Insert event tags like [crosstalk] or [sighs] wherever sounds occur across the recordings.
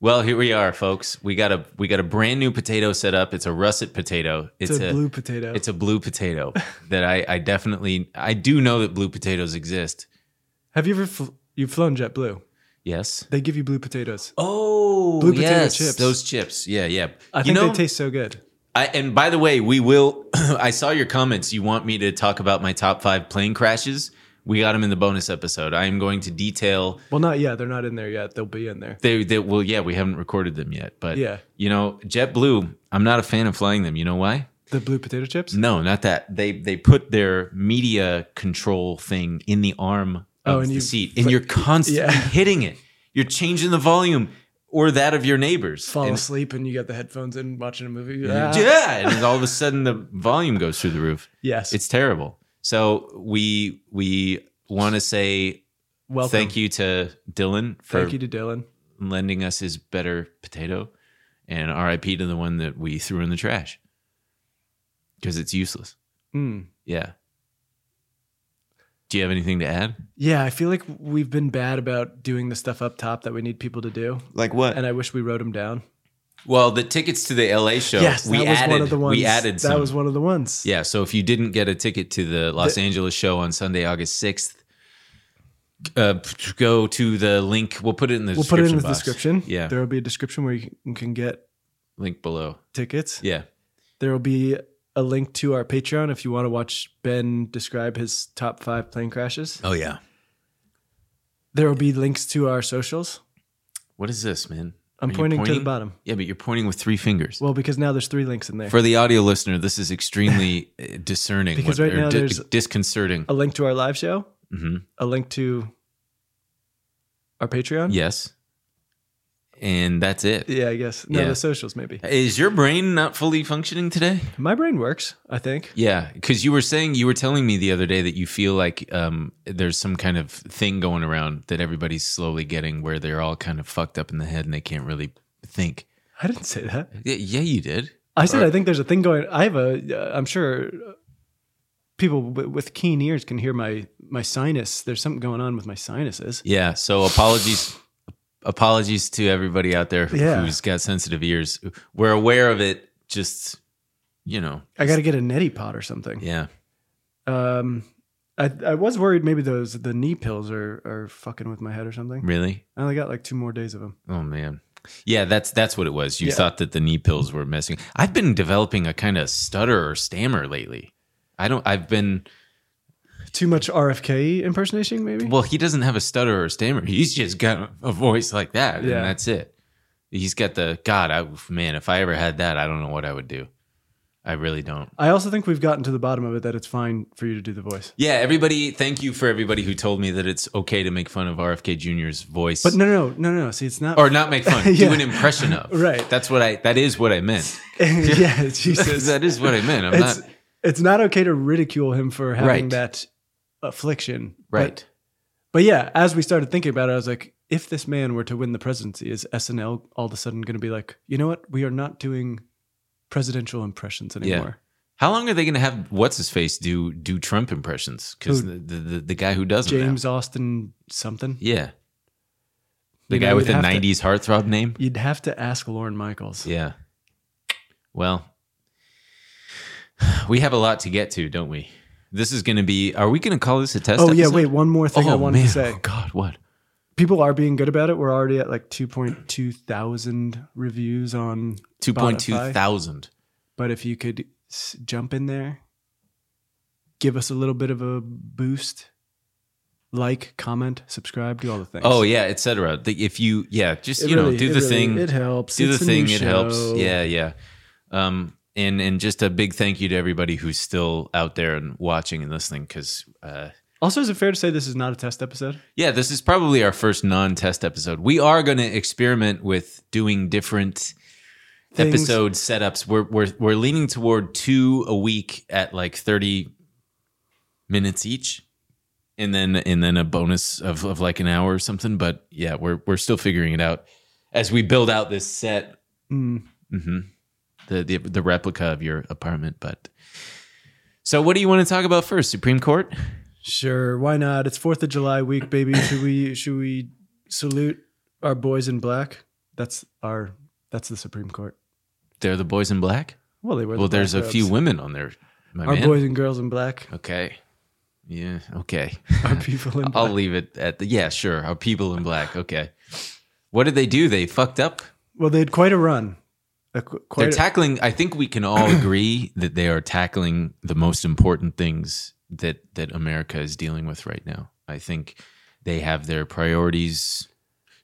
Well, here we are, folks. We got a we got a brand new potato set up. It's a russet potato. It's, a, blue potato. It's a blue potato [laughs] that I I definitely I do know that blue potatoes exist. Have you ever fl- you've flown JetBlue? Yes. They give you blue potatoes. Oh, Blue potato yes, chips. Those chips. Yeah, yeah. I you think know, they taste so good. I, and by the way, we will. [clears throat] I saw your comments. You want me to talk about my top five plane crashes? We got them in the bonus episode. I am going to detail. Well, not yet. They're not in there yet. They'll be in there. They, they well, yeah, we haven't recorded them yet, but Yeah. you know, JetBlue. I'm not a fan of flying them. You know why? The blue potato chips. No, not that. They they put their media control thing in the arm of Oh, and the you- seat, and you're constantly Yeah. [laughs] hitting it. You're changing the volume or that of your neighbors. Fall And- asleep and you got the headphones in watching a movie. yeah, Ah. and all of a sudden the volume goes through the roof. Yes. It's terrible. So we we want to say Welcome. thank you to Dylan for Thank you to Dylan. lending us his better potato, and R.I.P. to the one that we threw in the trash because it's useless. Mm. Yeah. Do you have anything to add? Yeah, I feel like we've been bad about doing the stuff up top that we need people to do, Like what? and I wish we wrote them down. Well, the tickets to the LA show. yes, that we was added. one of the ones. we added. That some. was one of the ones. Yeah. So if you didn't get a ticket to the Los Angeles show on Sunday, August sixth, uh, go to the link. We'll put it in the We'll put it in the box. description. Yeah. There will be a description where you can- can get Link below. tickets. Yeah. There will be a link to our Patreon if you want to watch Ben describe his top five plane crashes. Oh yeah. There will be links to our socials. What is this, man? I'm you pointing, to the bottom. Yeah, but you're pointing with three fingers. Well, because now there's three links in there. For the audio listener, this is extremely [laughs] uh, discerning. Because what- right now di- there's- disconcerting. a link to our live show, hmm a link to our Patreon. Yes. And that's it. Yeah, I guess. No, Yeah. the socials maybe. Is your brain not fully functioning today? My brain works, I think. Yeah, because you were saying you were telling me the other day that you feel like um, there's some kind of thing going around that everybody's slowly getting where they're all kind of fucked up in the head and they can't really think. I didn't say that. Yeah, yeah you did. I said Or- I think there's a thing going. I have a. Uh, I'm sure uh, people with keen ears can hear my my sinus. There's something going on with my sinuses. Yeah. So apologies, apologies to everybody out there Yeah. who's got sensitive ears. We're aware of it. Just you know. I got to get a neti pot or something. Yeah. Um, I I was worried maybe those the knee pills are are fucking with my head or something. Really. I only got like two more days of them. Oh man. Yeah, that's that's what it was. You Yeah. thought that the knee pills were messing. I've been developing a kind of stutter or stammer lately. I don't. I've been. Too much RFK impersonation, maybe. Well, he doesn't have a stutter or stammer. He's just got a voice like that, Yeah. and that's it. He's got the God. I man, if I ever had that, I don't know what I would do. I really don't. I also think we've gotten to the bottom of it that it's fine for you to do the voice. Yeah, everybody. Thank you for everybody who told me that it's okay to make fun of RFK Jr.'s voice, But no, no, no, no. no. See, it's not. or not make fun. [laughs] Yeah. Do an impression of. Right. That's what I. That is what I meant. [laughs] yeah, [laughs] Jesus. that is what I meant. I'm it's not it's not okay to ridicule him for having Right. that affliction. Right. But, yeah, as we started thinking about it, I was like, if this man were to win the presidency, is SNL all of a sudden going to be like, you know what? We are not doing presidential impressions anymore. How long are they going to have what's his face do do Trump impressions? Because the, the, the guy who does them now. James Austin something. yeah, the You guy know, with the have to- '90s heartthrob name. You'd have to ask Lorne Michaels. Yeah. Well, we have a lot to get to, don't we? This is going to be. Are we going to call this a test? Oh yeah, episode? wait. One more thing I wanted man. to say. Oh God, what? People are being good about it. We're already at like 2.2 thousand reviews on 2.2 thousand. But if you could s- jump in there, give us a little bit of a boost, like, comment, subscribe, do all the things. Oh yeah, etc. If you yeah, just It you know, do the really- thing. It helps. do It's the thing it helps yeah yeah um and and just a big thank you to everybody who's still out there and watching and listening because uh Also, is it fair to say this is not a test episode? yeah this is probably our first non-test episode. We are going to experiment with doing different Things- episode setups. We're, we're we're leaning toward two a week at like 30 minutes each and then and then a bonus of, of like an hour or something. But yeah we're we're still figuring it out as we build out this set. Mm. hmm The, the the replica of your apartment. But so, what do you want to talk about first? Supreme Court. Sure, why not? It's Fourth of July week, baby. Should we should we salute our boys in black? That's our that's the Supreme Court. They're the boys in black. Well, they were. Well, there's a few women on there. My Our man. boys and girls in black. Okay. Yeah. Okay. Our people in [laughs] I'll leave it at the. Yeah. Sure. Our people in black. Okay. What did they do? They fucked up. Well, they had quite a run. They're tackling. I think we can all agree that they are tackling the most important things that that America is dealing with right now. I think they have their priorities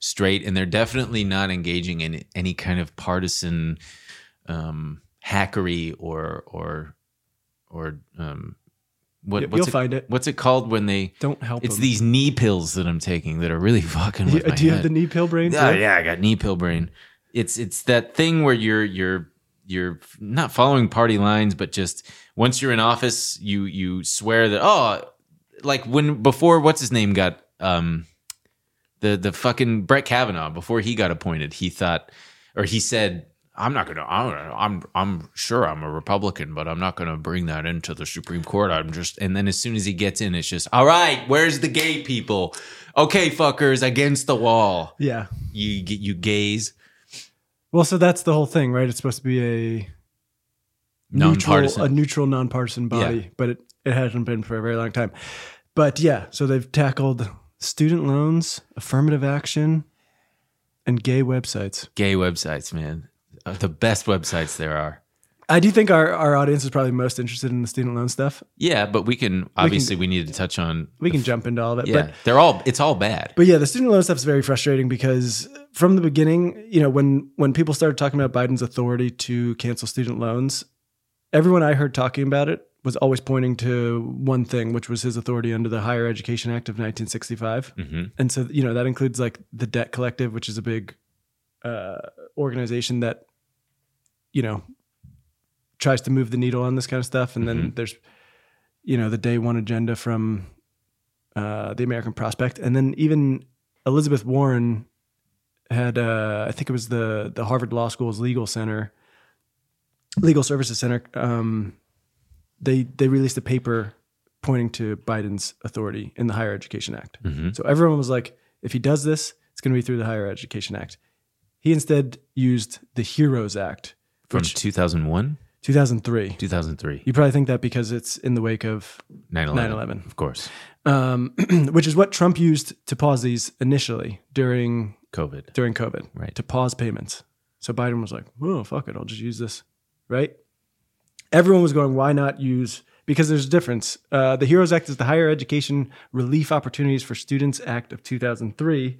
straight, and they're definitely not engaging in any kind of partisan um, hackery or or or um, what, You- what's you'll it, find it. What's it called when they? Don't help It's them. these knee pills that I'm taking that are really [laughs] fucking Do with do you head. have the knee pill brain? Yeah, too? yeah, I got knee pill brain. It's it's that thing where you're you're you're not following party lines, but just once you're in office, you you swear that oh, like when before what's his name got um the the fucking Brett Kavanaugh before he got appointed, he thought or he said. I'm not gonna. I'm, I'm. I'm sure I'm a Republican, but I'm not gonna bring that into the Supreme Court. I'm just. And then as soon as he gets in, it's just. All right, where's the gay people? Okay, fuckers, against the wall Yeah. you get you gaze Well, so that's the whole thing, right? It's supposed to be a neutral, nonpartisan. a neutral, nonpartisan body, Yeah. but it, it hasn't been for a very long time. But yeah, so they've tackled student loans, affirmative action, and gay websites. Gay websites, man, Uh, the best websites there are. I do think our, our audience is probably most interested in the student loan stuff. Yeah, but we can obviously we, need to touch on. We can jump into all of it. Yeah, But they're all. It's all bad. But yeah, the student loan stuff is very frustrating because from the beginning, you know, when when people started talking about Biden's authority to cancel student loans, everyone I heard talking about it was always pointing to one thing, which was his authority under the Higher Education Act of 1965. hmm And so, you know, that includes like the Debt Collective, which is a big uh, organization that, you know, tries to move the needle on this kind of stuff. And then there's, you know, the day one agenda from uh, the American Prospect, and then even Elizabeth Warren had, uh, I think it was the the Harvard Law School's legal center, legal services center. Um, they they released a paper pointing to Biden's authority in the Higher Education Act. hmm So everyone was like, if he does this, it's going to be through the Higher Education Act. He instead used the Heroes Act, From which 2001, 2003. 2003, You probably think that because it's in the wake of 9/11, 9/11. of course, um, [clears throat] which is what Trump used to pause these initially during COVID. during COVID, Right. To pause payments. So Biden was like, "Oh, fuck it, I'll just use this," right? Everyone was going, "Why not use?" Because there's a difference. Uh, the HEROES Act is the Higher Education Relief Opportunities for Students Act of 2003.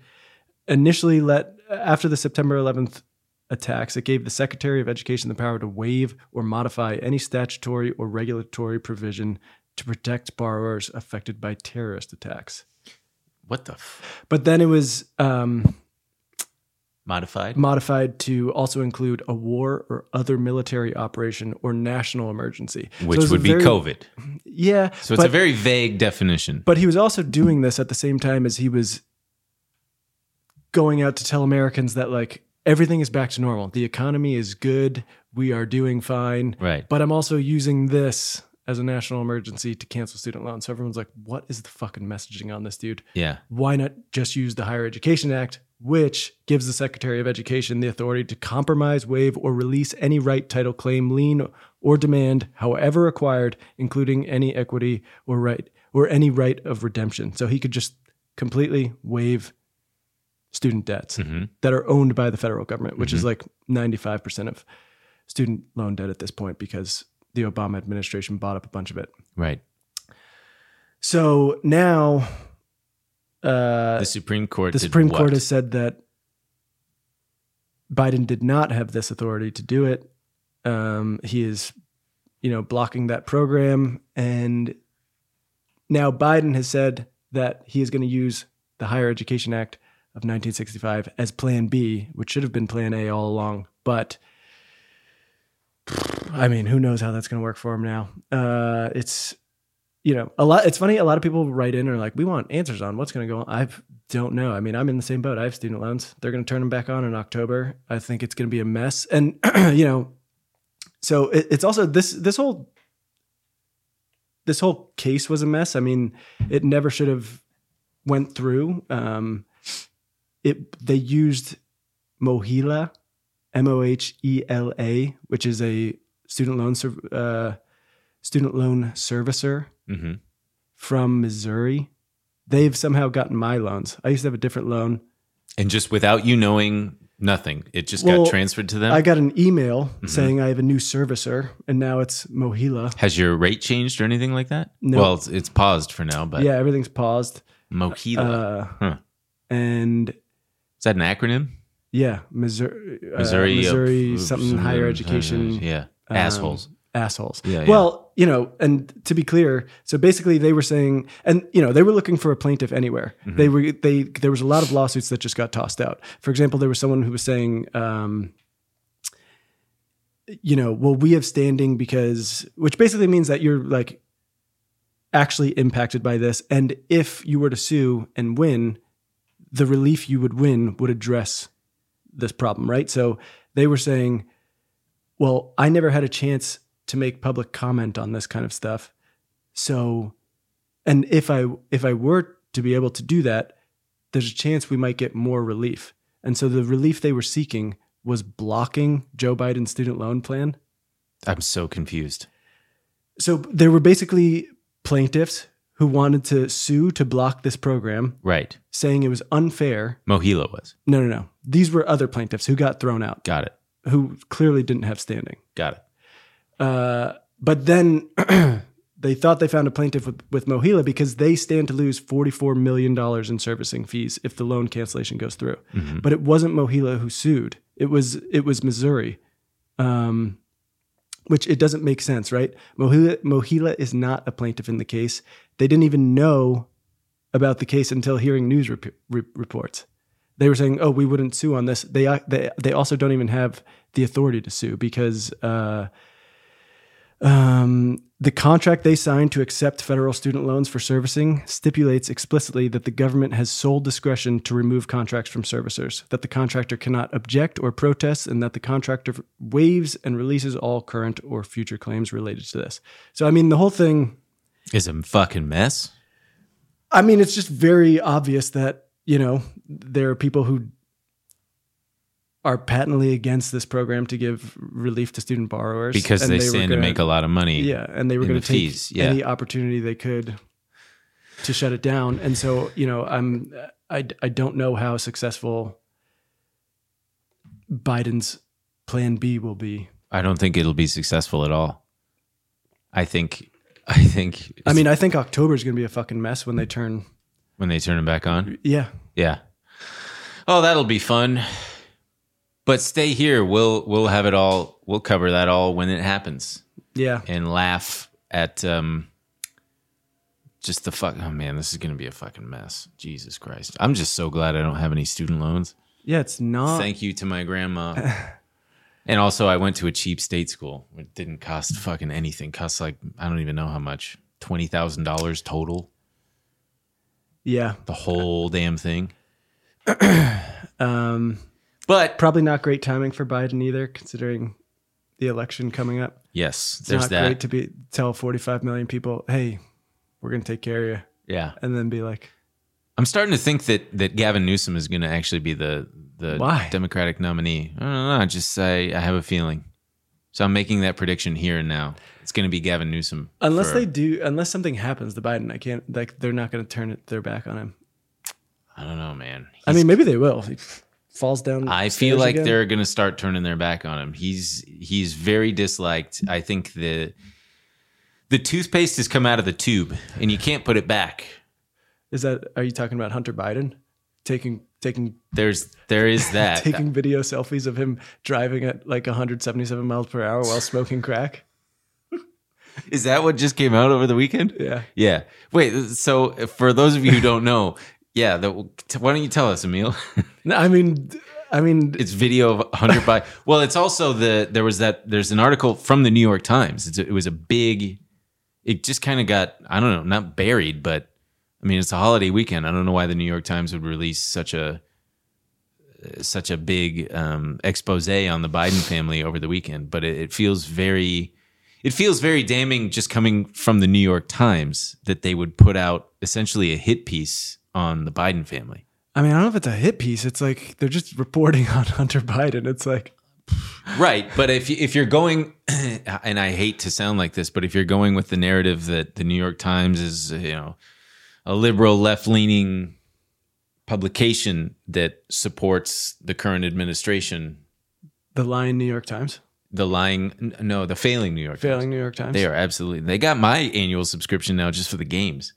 Initially, let after the September 11th attacks, it gave the Secretary of Education the power to waive or modify any statutory or regulatory provision to protect borrowers affected by terrorist attacks. What the f- But then it was um, modified? modified to also include a war or other military operation or national emergency, So Which a would be very- COVID. Yeah, So it's but, a very vague definition. but he was also doing this at the same time as he was going out to tell Americans that like everything is back to normal. The economy is good. We are doing fine. right. But I'm also using this as a national emergency to cancel student loans. So everyone's like, what is the fucking messaging on this, dude? Yeah. why not just use the Higher Education Act, which gives the Secretary of Education the authority to compromise, waive, or release any right, title, claim, lien, or demand, however acquired, including any equity or right or any right of redemption. So he could just completely waive student debts hmm that are owned by the federal government, which is like 95% of student loan debt at this point because the Obama administration bought up a bunch of it. Right. So now uh, The Supreme Court. the Supreme what? Court has said that Biden did not have this authority to do it. Um, he is, you know, blocking that program, and now Biden has said that he is going to use the Higher Education Act of 1965 as Plan B, which should have been Plan A all along. But I mean, who knows how that's going to work for him now? Uh, it's you know a lot. It's funny. A lot of people write in and are like, "We want answers on what's going to go on." I don't know. I mean, I'm in the same boat. I have student loans. They're going to turn them back on in October. I think it's going to be a mess. And [clears throat] you know, so it, it's also this this whole this whole case was a mess. I mean, it never should have went through. Um, it they used MOHELA, M O H E L A, which is a student loan uh, student loan servicer hmm from Missouri. They've somehow gotten my loans. I used to have a different loan. And just without you knowing nothing, it just Well, got transferred to them. I got an email Mm-hmm. saying I have a new servicer, and now it's MOHELA. Has your rate changed or anything like that? No. Well, it's, it's paused for now, but Yeah, everything's paused. MOHELA. Uh, Huh. And Is that an acronym? yeah, Missouri, uh, Missouri, Missouri, something higher education. Yeah, um, assholes. assholes. Yeah, yeah. Well, you know, and to be clear, so basically they were saying, and you know, they were looking for a plaintiff anywhere. Mm-hmm. They were they there was a lot of lawsuits that just got tossed out. For example, there was someone who was saying, um, you know, well, we have standing because, which basically means that you're like actually impacted by this, and if you were to sue and win, the relief you would win would address this problem, right? So they were saying, well, I never had a chance to make public comment on this kind of stuff. So, and if I if I were to be able to do that, there's a chance we might get more relief. And so the relief they were seeking was blocking Joe Biden's student loan plan. I'm so confused. So there were basically plaintiffs who wanted to sue to block this program, Right. saying it was unfair. MOHELA was. No, no, no. These were other plaintiffs who got thrown out, Got it. who clearly didn't have standing. Got it. Uh, but then [clears throat] they thought they found a plaintiff with, with MOHELA because they stand to lose $44 million in servicing fees if the loan cancellation goes through. But it wasn't MOHELA who sued. It was it was Missouri. Um, which it doesn't make sense, right? MOHELA, MOHELA is not a plaintiff in the case. They didn't even know about the case until hearing news rep- re- reports. They were saying, "Oh, we wouldn't sue on this." They they they also don't even have the authority to sue because uh, um, the contract they signed to accept federal student loans for servicing stipulates explicitly that the government has sole discretion to remove contracts from servicers, that the contractor cannot object or protest, and that the contractor waives and releases all current or future claims related to this. So, I mean, the whole thing. Is a fucking mess. I mean, it's just very obvious that, you know, there are people who are patently against this program to give relief to student borrowers Because and they were stand to gonna- make a lot of money. Yeah, and they were going to take fees, yeah. any opportunity they could to shut it down. And so, you know, I'm I I don't know how successful Biden's plan B will be. I don't think it'll be successful at all. I think I think I mean, I think October is going to be a fucking mess when they turn. when they turn it back on. Yeah, Yeah. Oh, that'll be fun. But stay here. We'll we'll have it all. We'll cover that all when it happens yeah. and laugh at um just the fuck. Oh man, this is gonna be a fucking mess. Jesus Christ. I'm just so glad I don't have any student loans. Yeah, it's not. Thank you to my grandma. [laughs] and also, I went to a cheap state school. It didn't cost fucking anything. Cost like I don't even know how much. Twenty thousand dollars total. yeah. The whole damn thing. [clears throat] Um, But probably not great timing for Biden either, considering the election coming up. yes, It's there's not that. great to be tell 45 million people, "Hey, we're going to take care of you," yeah. and then be like, I'm starting to think that that Gavin Newsom is going to actually be the the Why? Democratic nominee. I don't know. I just I, I have a feeling. So I'm making that prediction here and now. It's going to be Gavin Newsom. unless for- they do, unless something happens to Biden, I can't. Like, they're not going to turn it their back on him. I don't know, man. I mean, maybe they will. He falls down. I feel like again. they're going to start turning their back on him. He's he's very disliked. I think the the toothpaste has come out of the tube, and you can't put it back. Is that? Are you talking about Hunter Biden taking taking There's there is [laughs] that. taking video selfies of him driving at like 177 miles per hour while smoking crack? Is that what just came out over the weekend? Yeah. Yeah. Wait. So for those of you who don't know, yeah. The, why don't you tell us, Emil? [laughs] No, I mean, I mean, it's video of Hunter Biden. Well, it's also the there was that there's an article from the New York Times. It's a, it was a big. It just kind of got I don't know, not buried, but I mean it's a holiday weekend. I don't know why the New York Times would release such a such a big um, expose on the Biden family over the weekend, but it, it feels very. It feels very damning just coming from the New York Times that they would put out essentially a hit piece on the Biden family. I mean, I don't know if it's a hit piece. It's like they're just [laughs] reporting on Hunter Biden. It's like, [laughs] Right, but if if you're going, [clears throat] and I hate to sound like this, but if you're going with the narrative that the New York Times is, you know, a liberal left leaning publication that supports the current administration, the lying New York Times, the lying, no, the failing New York, Times. failing New York Times. They are absolutely. They got my annual subscription now just for the games.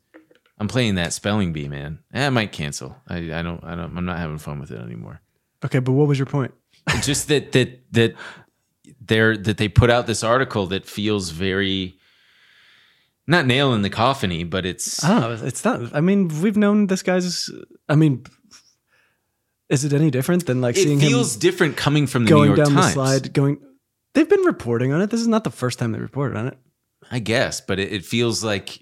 I'm playing that spelling bee, man. Eh, I might cancel. I, I don't. I don't. I'm not having fun with it anymore. Okay, but what was your point? just that that that they're that they put out this article that feels very not nail in the coffiny, but it's I. It's not. I mean, we've known this guy's. I mean, is it any different than like seeing it seeing feels him different coming from the going New York down Times. the slide? Going. They've been reporting on it. This is not the first time they reported on it. I guess, but it, it feels like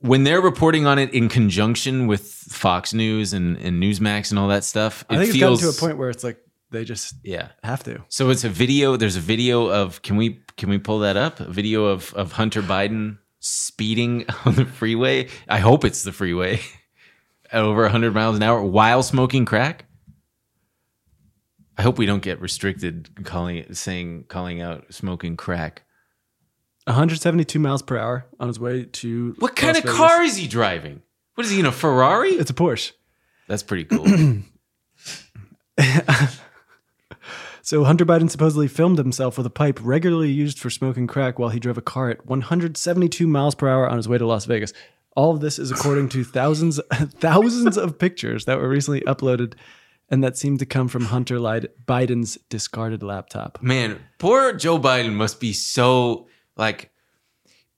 when they're reporting on it in conjunction with Fox News and, and Newsmax and all that stuff, it I think it's feels gotten to a point where it's like they just Yeah. have to. So it's a video. There's a video of can we can we pull that up? A video of of Hunter Biden speeding [laughs] on the freeway. I hope it's the freeway at [laughs] over 100 miles an hour while smoking crack. I hope we don't get restricted calling it saying calling out smoking crack. 172 miles per hour on his way to. What kind of Vegas. car is he driving? What is he in a Ferrari? It's a Porsche. That's pretty cool. [clears throat] [clears throat] So Hunter Biden supposedly filmed himself with a pipe regularly used for smoking crack while he drove a car at 172 miles per hour on his way to Las Vegas. All of this is according to thousands [laughs] thousands of pictures that were recently uploaded and that seem to come from Hunter Biden's discarded laptop. Man, poor Joe Biden must be so like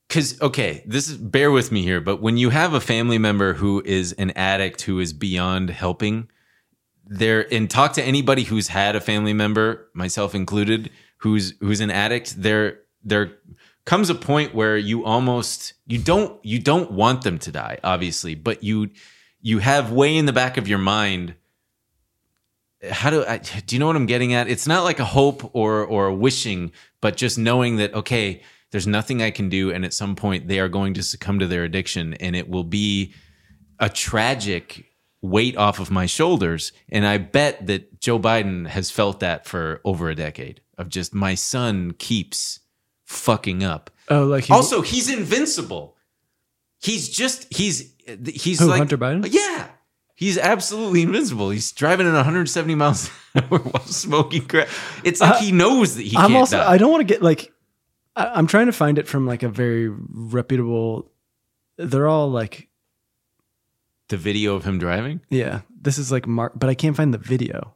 cuz okay, this is bear with me here, but when you have a family member who is an addict who is beyond helping, there and talk to anybody who's had a family member, myself included, who's who's an addict, there there comes a point where you almost you don't you don't want them to die, obviously, but you you have way in the back of your mind how do I do you know what I'm getting at? It's not like a hope or or a wishing, but just knowing that okay, there's nothing I can do and at some point they are going to succumb to their addiction and it will be a tragic weight off of my shoulders and I bet that Joe Biden has felt that for over a decade of just my son keeps fucking up. Oh, like he, Also, he's invincible. He's just he's he's Who, like Hunter Biden? Yeah. He's absolutely invincible. He's driving at 170 miles an [laughs] hour while smoking crack. It's like Uh, he knows that he I'm also die. I don't want to get like I, I'm trying to find it from like a very reputable. They're all like the video of him driving. Yeah, this is like Mark, but I can't find the video.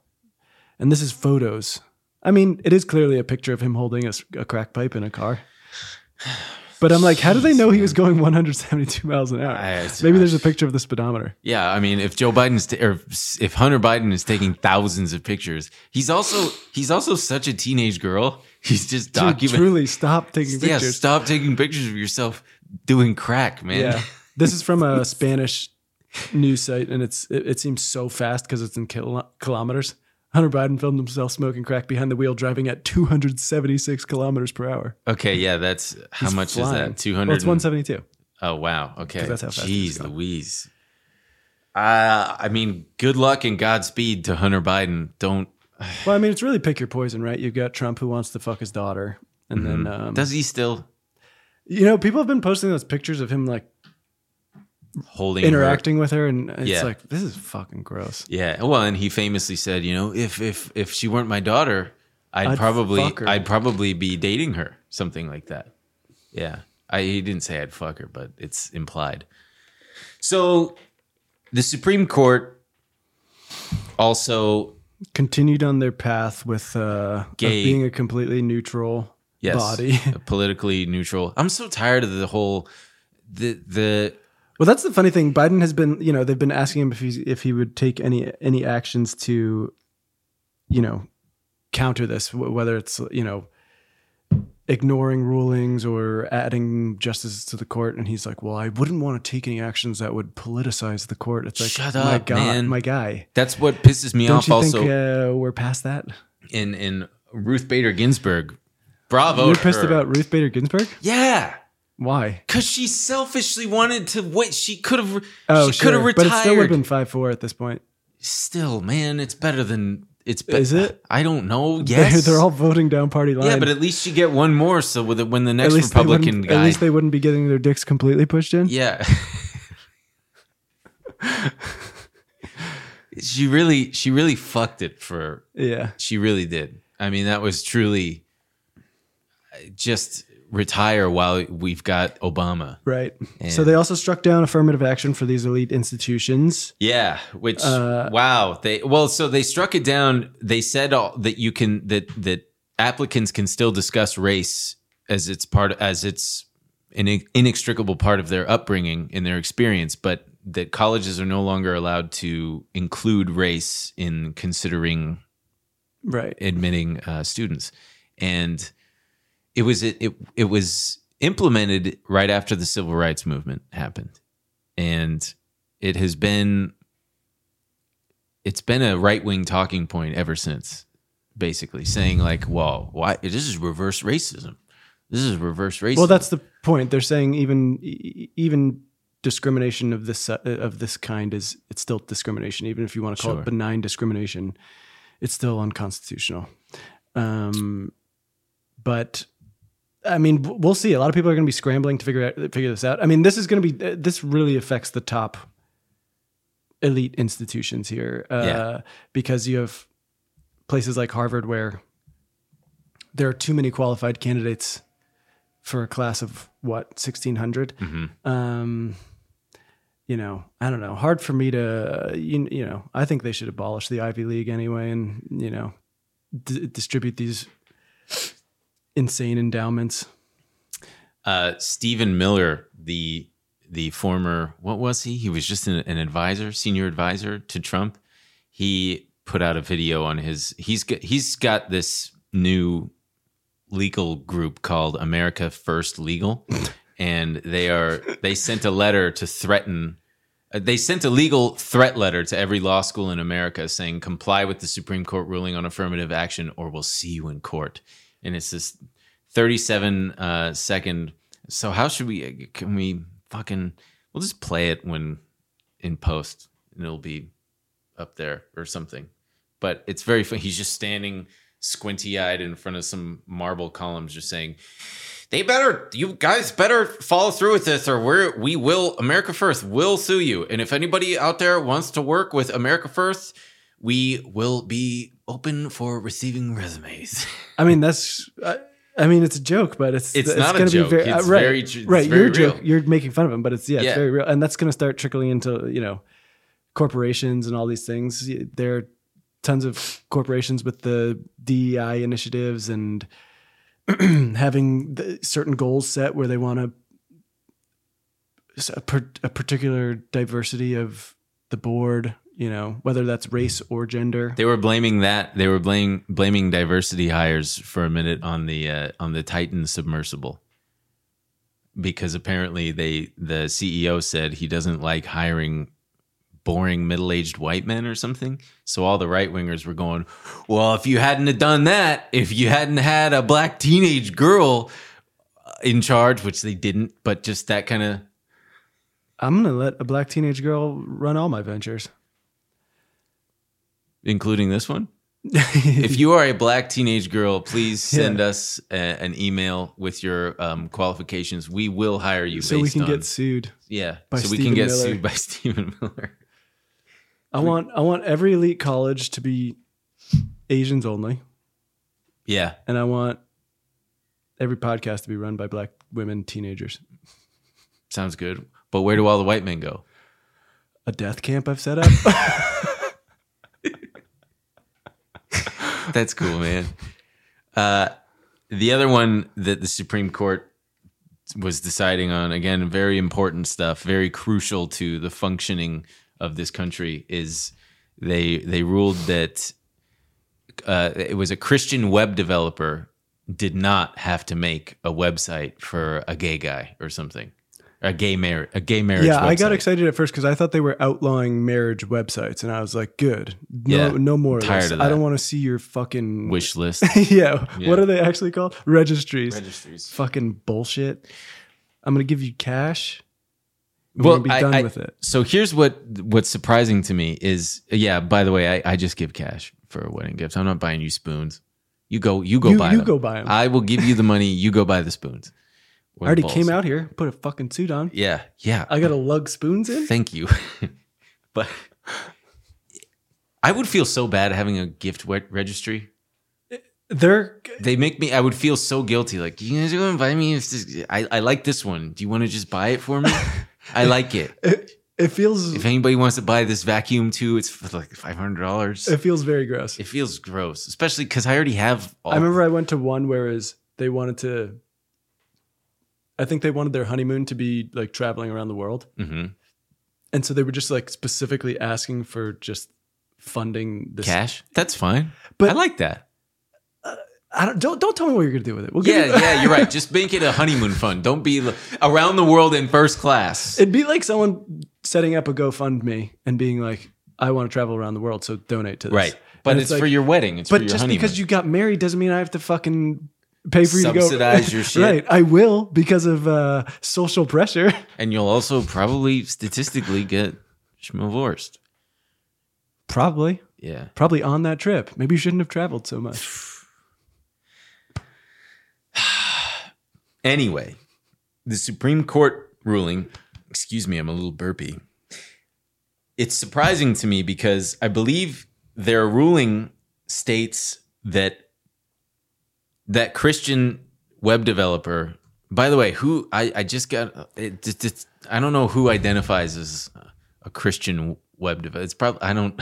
And this is photos. I mean, it is clearly a picture of him holding a crack pipe in a car. But I'm like, how do they know he was going 172 miles an hour? I- Maybe there's a picture of the speedometer. Yeah, I mean, if Joe Biden's t- or if Hunter Biden is taking thousands of pictures, he's also he's also such a teenage girl. He's just documenting. truly, stop taking pictures. Yeah, stop taking pictures of yourself doing crack, man. Yeah, this is from a [laughs] Spanish news site, and it's it, it seems so fast because it's in kilo- kilometers. Hunter Biden filmed himself smoking crack behind the wheel, driving at 276 kilometers per hour. Okay, yeah, that's how He's much is that? Two Well, it's 172. Oh wow. Okay. that's how fast Jeez. Louise. Uh, I mean, good luck and Godspeed to Hunter Biden. Don't [sighs] Well, I mean, it's really pick your poison, right? You've got Trump who wants to fuck his daughter, and then um, Mm-hmm. does he still you know people have been posting those pictures of him like holding her- interacting with her, and it's Yeah. like this is fucking gross. Yeah. Well, and he famously said, you know, if if if she weren't my daughter, I'd, I'd probably. I'd probably be dating her, something like that. Yeah. I he didn't say I'd fuck her, but it's implied. So the Supreme Court also Continued on their path with uh, Gay. being a completely neutral yes, body. [laughs] politically neutral. I'm so tired of the whole the the Well, that's the funny thing. Biden has been, you know, they've been asking him if he's if he would take any any actions to, you know, counter this, whether it's you know, ignoring rulings or adding justices to the court, and he's like, "Well, I wouldn't want to take any actions that would politicize the court." It's like, Shut my up, God, man. my guy. that's what pisses me Don't off you also think uh, we're past that? in in Ruth Bader Ginsburg. Bravo. You're pissed her. about Ruth Bader Ginsburg? Yeah. Why? Cause she selfishly wanted to wait. She could have. Oh, she could have sure. retired. But it still would have been five four at this point. Still, man, it's better than it's. Be- Is it? I don't know. They're, [laughs] they're all voting down party lines. Yeah, but at least you get one more. So with it, when the next Republican guy, at least they wouldn't be getting their dicks completely pushed in. yeah. [laughs] she really, she really fucked it for Yeah. She really did. I mean, that was truly uh, just retire while we've got Obama. Right. so they also struck down affirmative action for these elite institutions. Yeah, which Uh, wow, they well, so they struck it down. They said all, that you can that that applicants can still discuss race as it's part as it's an inextricable part of their upbringing and their experience, but that colleges are no longer allowed to include race in considering Right. admitting uh, students, and it was it, it it was implemented right after the civil rights movement happened, and it has been it's been a right wing talking point ever since, basically saying like, "Well, why this is reverse racism? This is reverse racism." Well, that's the point. They're saying even even discrimination of this uh, of this kind is it's still discrimination, even if you want to call Sure. it benign discrimination. It's still unconstitutional. Um, but I mean, we'll see. A lot of people are going to be scrambling to figure out figure this out. I mean, this is going to be this really affects the top elite institutions here uh, Yeah. because you have places like Harvard where there are too many qualified candidates for a class of what 1600 um you know i don't know hard for me to you, you know i think they should abolish the ivy league anyway and you know d- distribute these insane endowments uh, Stephen Miller, the the former what was he? He was just an, an advisor, senior advisor to Trump. He put out a video on his. He's got he's got this new legal group called America First Legal, [laughs] and they are they sent a letter to threaten. uh, They sent a legal threat letter to every law school in America saying, comply with the Supreme Court ruling on affirmative action or we'll see you in court. And it's this 37 uh, second. So how should we? Can we fucking? We'll just play it when in post, and it'll be up there or something. But it's very funny. He's just standing squinty eyed in front of some marble columns, just saying, "They better, you guys better follow through with this, or we're we will America First will sue you. And if anybody out there wants to work with America First, we will be open for receiving resumes." [laughs] i mean that's I, I mean it's a joke but it's It's not a gonna joke. be very, It's uh, right, very it's right very you're joke, real. you're making fun of him but it's yeah, Yeah. it's very real and that's going to start trickling into you know corporations and all these things there are tons of corporations with the DEI initiatives and [clears throat] having the certain goals set where they want to a, per, a particular diversity of the board you know whether that's race or gender They were blaming that. They were blaming blaming diversity hires for a minute on the uh, on the Titan submersible because apparently they the CEO said he doesn't like hiring boring middle aged white men or something. So all the right wingers were going, well, if you hadn't have done that, if you hadn't had a black teenage girl in charge, which they didn't, but just that kind of i'm gonna let a black teenage girl run all my ventures including this one. [laughs] if you are a black teenage girl, please send us a, an email with your um, qualifications. We will hire you. so we can on- get sued yeah, so we Stephen can get Miller. sued by [laughs] Stephen Miller. i want i want every elite college to be asians only Yeah, and i want every podcast to be run by black women teenagers sounds good. But where do all the white men go? a death camp i've set up [laughs] That's cool, man. Uh, the other one that the Supreme Court was deciding on, again, very important stuff, very crucial to the functioning of this country, is they they ruled that uh, it was a Christian web developer did not have to make a website for a gay guy or something, a gay marriage, a gay marriage. yeah i got excited at first because i thought they were outlawing marriage websites and i was like good no Yeah, no more of tired this. of i don't want to see your fucking wish [laughs] list yeah. Yeah. What are they actually called? Registries. registries. Fucking bullshit. I'm gonna give you cash. And we're gonna be done I- with it. So here's what what's surprising to me is yeah. By the way, I, I just give cash for wedding gifts. I'm not buying you spoons. You go. You go You- buy you them. go buy 'em. I will give you the money. You go buy the spoons. I already came out here, put a fucking suit on. Yeah, yeah. I gotta lug spoons in. Thank you. [laughs] but I would feel so bad having a gift registry. They're They make me. I would feel so guilty. Like you guys to buy me. If this, I I like this one. Do you want to just buy it for me? [laughs] I like it. it, it feels If anybody wants to buy this vacuum too, it's for like five hundred dollars. it feels very gross. It feels gross, especially because I already have. All, I remember I went to one whereas they wanted to. I think they wanted their honeymoon to be like traveling around the world, Mhm. and so they were just like specifically asking for just funding this. cash. That's fine. But- I like that. I don't, don't don't tell me what you're gonna do with it. We'll Yeah, you- yeah, you're right. [laughs] Just make it a honeymoon fund. Don't be around the world in first class. It'd be like someone setting up a GoFundMe and being like, "I want to travel around the world, so donate to this." Right. But it's, like- for your wedding. It's But for your just honeymoon. because you got married doesn't mean I have to fucking pay for you to go Subsidize your [laughs] shit. right, I will because of uh, social pressure. [laughs] and you'll also probably statistically get schmovorst. Probably, Yeah. probably on that trip. Maybe you shouldn't have traveled so much. [sighs] Anyway, the Supreme Court ruling, excuse me, I'm a little burpy. It's surprising to me because I believe their ruling states that that Christian web developer, by the way, who I, I just got, it, it, it's- I don't know who identifies as a Christian web developer. It's probably, I don't,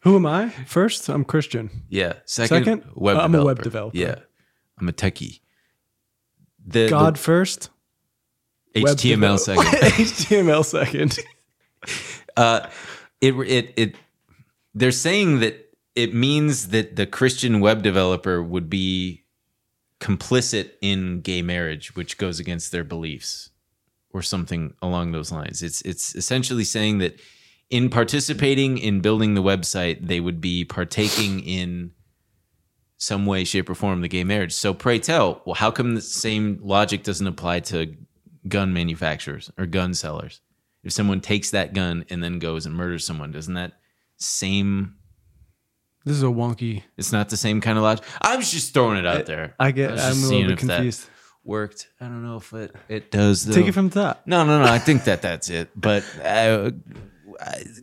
Who am I? First, I'm Christian. yeah. Second, Second? web Uh, I'm a web developer. Yeah. I'm a techie. The, God first. the web HTML second. [laughs] HTML second. [laughs] uh, it it it they're saying that it means that the Christian web developer would be complicit in gay marriage, which goes against their beliefs, or something along those lines. It's it's essentially saying that in participating in building the website, they would be partaking in some way, shape, or form the gay marriage. So pray tell, well, how come the same logic doesn't apply to gun manufacturers or gun sellers? If someone takes that gun and then goes and murders someone, doesn't that same? This is a wonky. It's not the same kind of logic. I was just throwing it out there. I get. was I'm a little bit confused. Worked. I don't know if it it does. Though. Take it from the top. No, no, no. I think that that's it. But uh,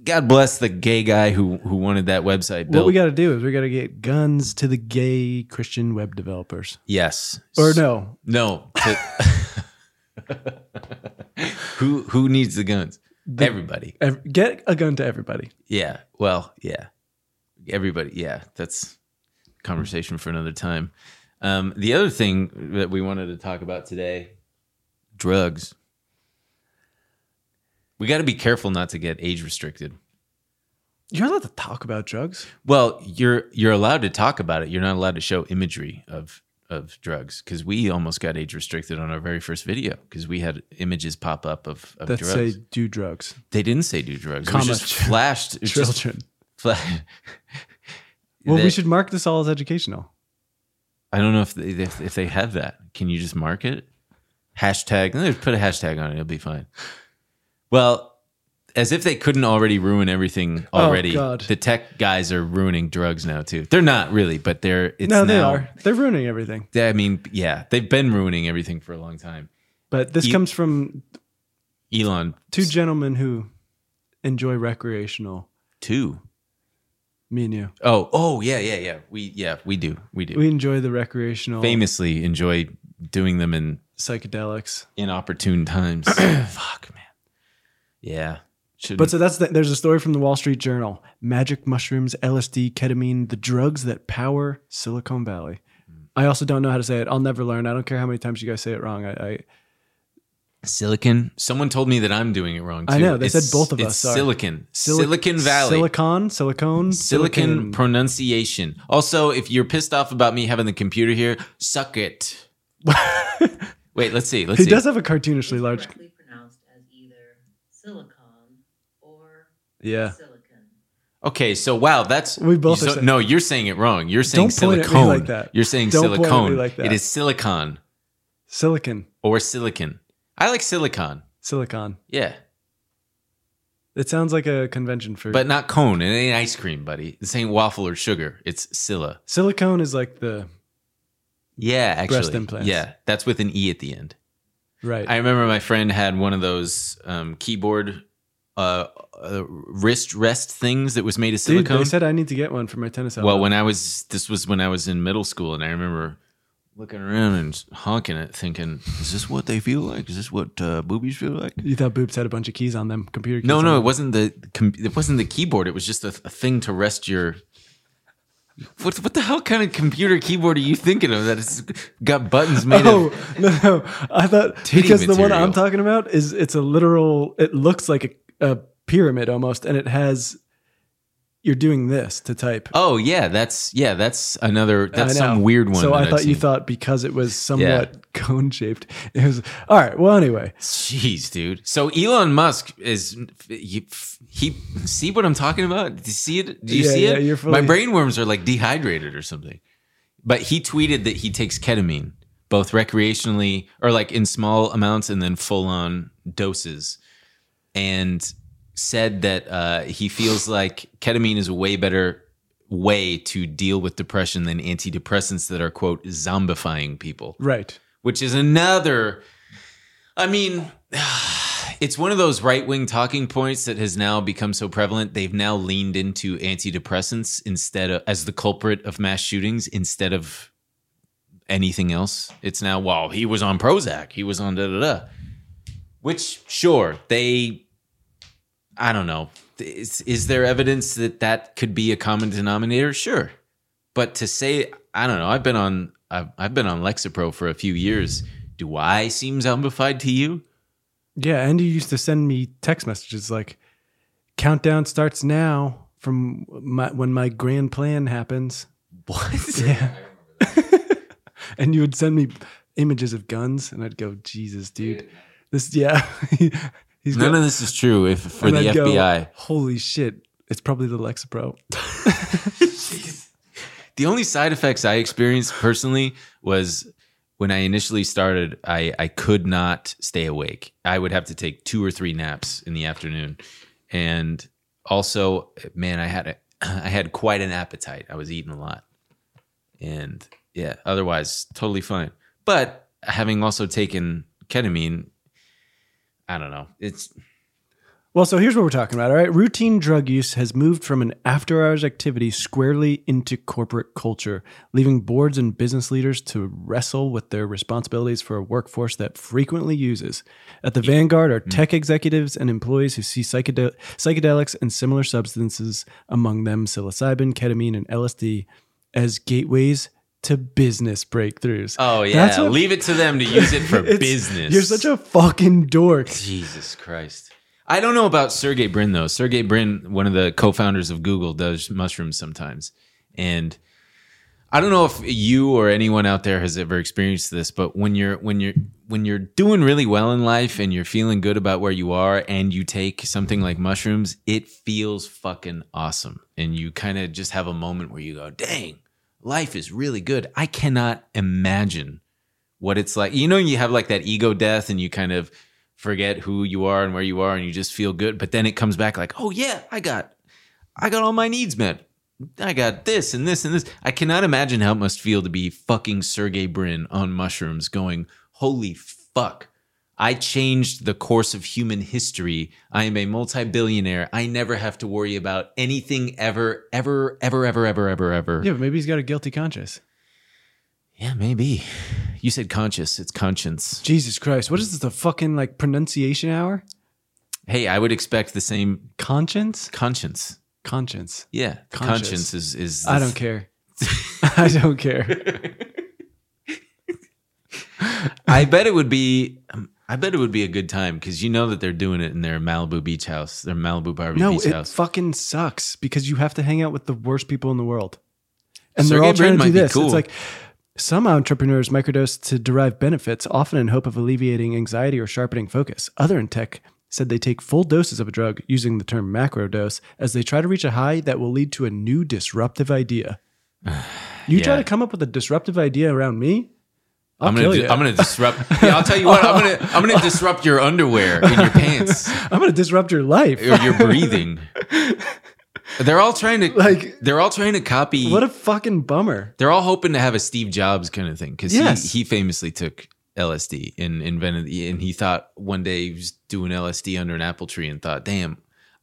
God bless the gay guy who who wanted that website built. What we got to do is we got to get guns to the gay Christian web developers. yes Or no, no. To- [laughs] who who needs the guns? Everybody. ev- get a gun to everybody. Yeah. Well, yeah. Everybody. Yeah. That's conversation for another time. Um, the other thing that we wanted to talk about today drugs. We got to be careful not to get age restricted. You're allowed to talk about drugs. Well, you're you're allowed to talk about it. You're not allowed to show imagery of of drugs because we almost got age restricted on our very first video because we had images pop up of, of that drugs. say do drugs. they didn't say do drugs. Comma, it was just flashed. Was just [laughs] Well, we should mark this all as educational. I don't know if they, if, if they have that. Can you just mark it? Hashtag. Put a hashtag on it. It'll be fine. Well, as if they couldn't already ruin everything Oh, already. God. The tech guys are ruining drugs now too. They're not really, but they're. It's no, they now- are. They're ruining everything. I mean, yeah, they've been ruining everything for a long time. But this You- comes from Elon two gentlemen who enjoy recreational. two. Me and you. Oh, oh yeah, yeah, yeah. We yeah, we do, we do. We enjoy the recreational Famously enjoy doing them in psychedelics. inopportune times. [clears throat] Fuck, man. Yeah. Should But so that's the, there's a story from the Wall Street Journal: magic mushrooms, LSD, ketamine, the drugs that power Silicon Valley. Hmm. I also don't know how to say it. I'll never learn. I don't care how many times you guys say it wrong. I, I Silicon. Someone told me that I'm doing it wrong. Too. I know, they It's- said both of it's us are. Silicon. Sili- Silicon Valley. Silicon, silicone, Silicon silicon. pronunciation. Also, if you're pissed off about me having the computer here, suck it. [laughs] Wait, let's see. Let's he see. does have a cartoonishly large. correctly pronounced as either silicon or Yeah. silicon. Okay, so wow, that's We both you are so- saying- no. You're saying it wrong. You're saying Don't point at me silicone. like that. You're saying Don't point at me silicone. like that. It is silicon Silicon. or silicon. I like silicon. Silicon. Yeah, It sounds like a convention for. but not cone. It ain't ice cream, buddy. This ain't waffle or sugar. It's Scylla. silicone is like the Yeah, actually. Breast implants. Yeah, that's with an e at the end. right. I remember my friend had one of those um, keyboard uh, uh, wrist rest things that was made of Dude, silicone. they said I need to get one for my tennis elbow. well, when I was this was when I was in middle school, and I remember looking around and honking it, thinking, "Is this what they feel like? Is this what uh, boobies feel like?" you thought boobs had a bunch of keys on them, computer keys. No, on no, it them. wasn't the com- it wasn't the keyboard. It was just a, a thing to rest your. What what the hell kind of computer keyboard are you thinking of that it's got buttons made Oh of? no, no! I thought Titty because the one material. I'm talking about is it's a literal. It looks like a, a pyramid almost, and it has. You're doing this to type. Oh yeah, that's yeah, that's another that's some weird one. So I thought you thought because it was somewhat [laughs] cone shaped, it was all right. Well, anyway, Jeez, dude. So Elon Musk is he, he see what I'm talking about? Do you see it? Do you Yeah, see yeah, it? fully- My brain worms are like dehydrated or something. But he tweeted that he takes ketamine both recreationally or like in small amounts and then full on doses, and said that uh, he feels like ketamine is a way better way to deal with depression than antidepressants that are quote zombifying people right. which is another. I mean, [sighs] it's one of those right wing talking points that has now become so prevalent. They've now leaned into antidepressants instead of as the culprit of mass shootings instead of anything else. It's now, well, he was on Prozac, he was on da da da. Which, sure, they. I don't know. Is, is there evidence that that could be a common denominator? Sure, but to say I don't know. I've been on I've, I've been on Lexapro for a few years. Do I seem zombified to you? Yeah, Andy used to send me text messages like, "Countdown starts now from my, when my grand plan happens." What? [laughs] Yeah. [laughs] and you would send me images of guns, and I'd go, "Jesus, dude, this yeah." [laughs] He's None got- of this is true. If for the I'd go, FBI, Holy shit! It's probably the Lexapro. [laughs] the only side effects I experienced personally was when I initially started. I I could not stay awake. I would have to take two or three naps in the afternoon, and also, man, I had a [clears throat] I had quite an appetite. I was eating a lot, and yeah, otherwise totally fine. But having also taken ketamine, I don't know. It's Well, so here's what we're talking about. All right. Routine drug use has moved from an after hours activity squarely into corporate culture, leaving boards and business leaders to wrestle with their responsibilities for a workforce that frequently uses. At the vanguard are mm. tech executives and employees who see psychedel- psychedelics and similar substances, among them psilocybin, ketamine, and LSD, as gateways to business breakthroughs. oh That's yeah, what- leave it to them to use it [laughs] for business. You're such a fucking dork. Jesus Christ. I don't know about Sergey Brin though. Sergey Brin, one of the co-founders of Google, does mushrooms sometimes, and I don't know if you or anyone out there has ever experienced this, but when you're when you're when you're doing really well in life and you're feeling good about where you are, and you take something like mushrooms, it feels fucking awesome, and you kind of just have a moment where you go, "Dang, life is really good." I cannot imagine what it's like. You know, you have like that ego death and you kind of forget who you are and where you are and you just feel good. But then it comes back like, oh yeah, I got I got all my needs met. I got this and this and this. I cannot imagine how it must feel to be fucking Sergey Brin on mushrooms going, holy fuck. I changed the course of human history. I am a multi-billionaire. I never have to worry about anything ever, ever, ever, ever, ever, ever, ever. Yeah, but maybe he's got a guilty conscience. Yeah, maybe. You said conscious. It's conscience. Jesus Christ. What is this, the fucking like pronunciation hour? Hey, I would expect the same Conscience? conscience. Conscience. Yeah, Conscious. conscience is is. I don't care. [laughs] I don't care. I bet it would be. um, I bet it would be a good time because you know that they're doing it in their Malibu beach house, their Malibu Barbie No, beach it house. fucking sucks because you have to hang out with the worst people in the world. And Sergey they're all Brin trying to do this. cool. It's like some entrepreneurs microdose to derive benefits, often in hope of alleviating anxiety or sharpening focus. Other in tech said they take full doses of a drug using the term macro dose as they try to reach a high that will lead to a new disruptive idea. [sighs] You try to come up with a disruptive idea around me? I'll am gonna I'm gonna [laughs] disrupt. Yeah, I'll tell you what. I'm gonna I'm gonna disrupt your underwear in your pants [laughs] I'm gonna disrupt your life. or your breathing. [laughs] They're all trying to Like- They're all trying to copy. what a fucking bummer. they're all hoping to have a Steve Jobs kind of thing because Yes. he, he famously took LSD and invented and he thought one day he was doing LSD under an apple tree and thought, damn,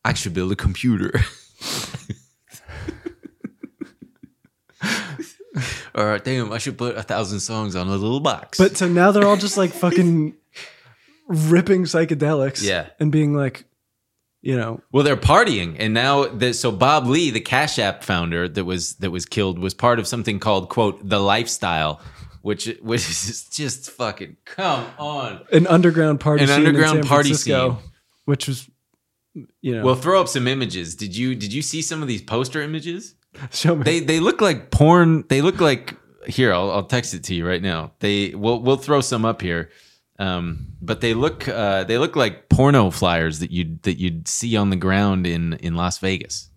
I should build a computer. [laughs] or damn, I should put a thousand songs on a little box. But so now they're all just like fucking ripping psychedelics. Yeah. And being like, you know, Well, they're partying, and now the, so Bob Lee, the Cash App founder that was that was killed, was part of something called "quote the lifestyle," which which is just fucking come on. an underground party An scene in underground San party Francisco, scene. which was, you know, We'll throw up some images. Did you did you see some of these poster images? [laughs] show me. They they look like porn. They look like here. I'll, I'll text it to you right now. They we'll we'll throw some up here. Um, but they look uh, they look like porno flyers that you that you'd see on the ground in in Las Vegas.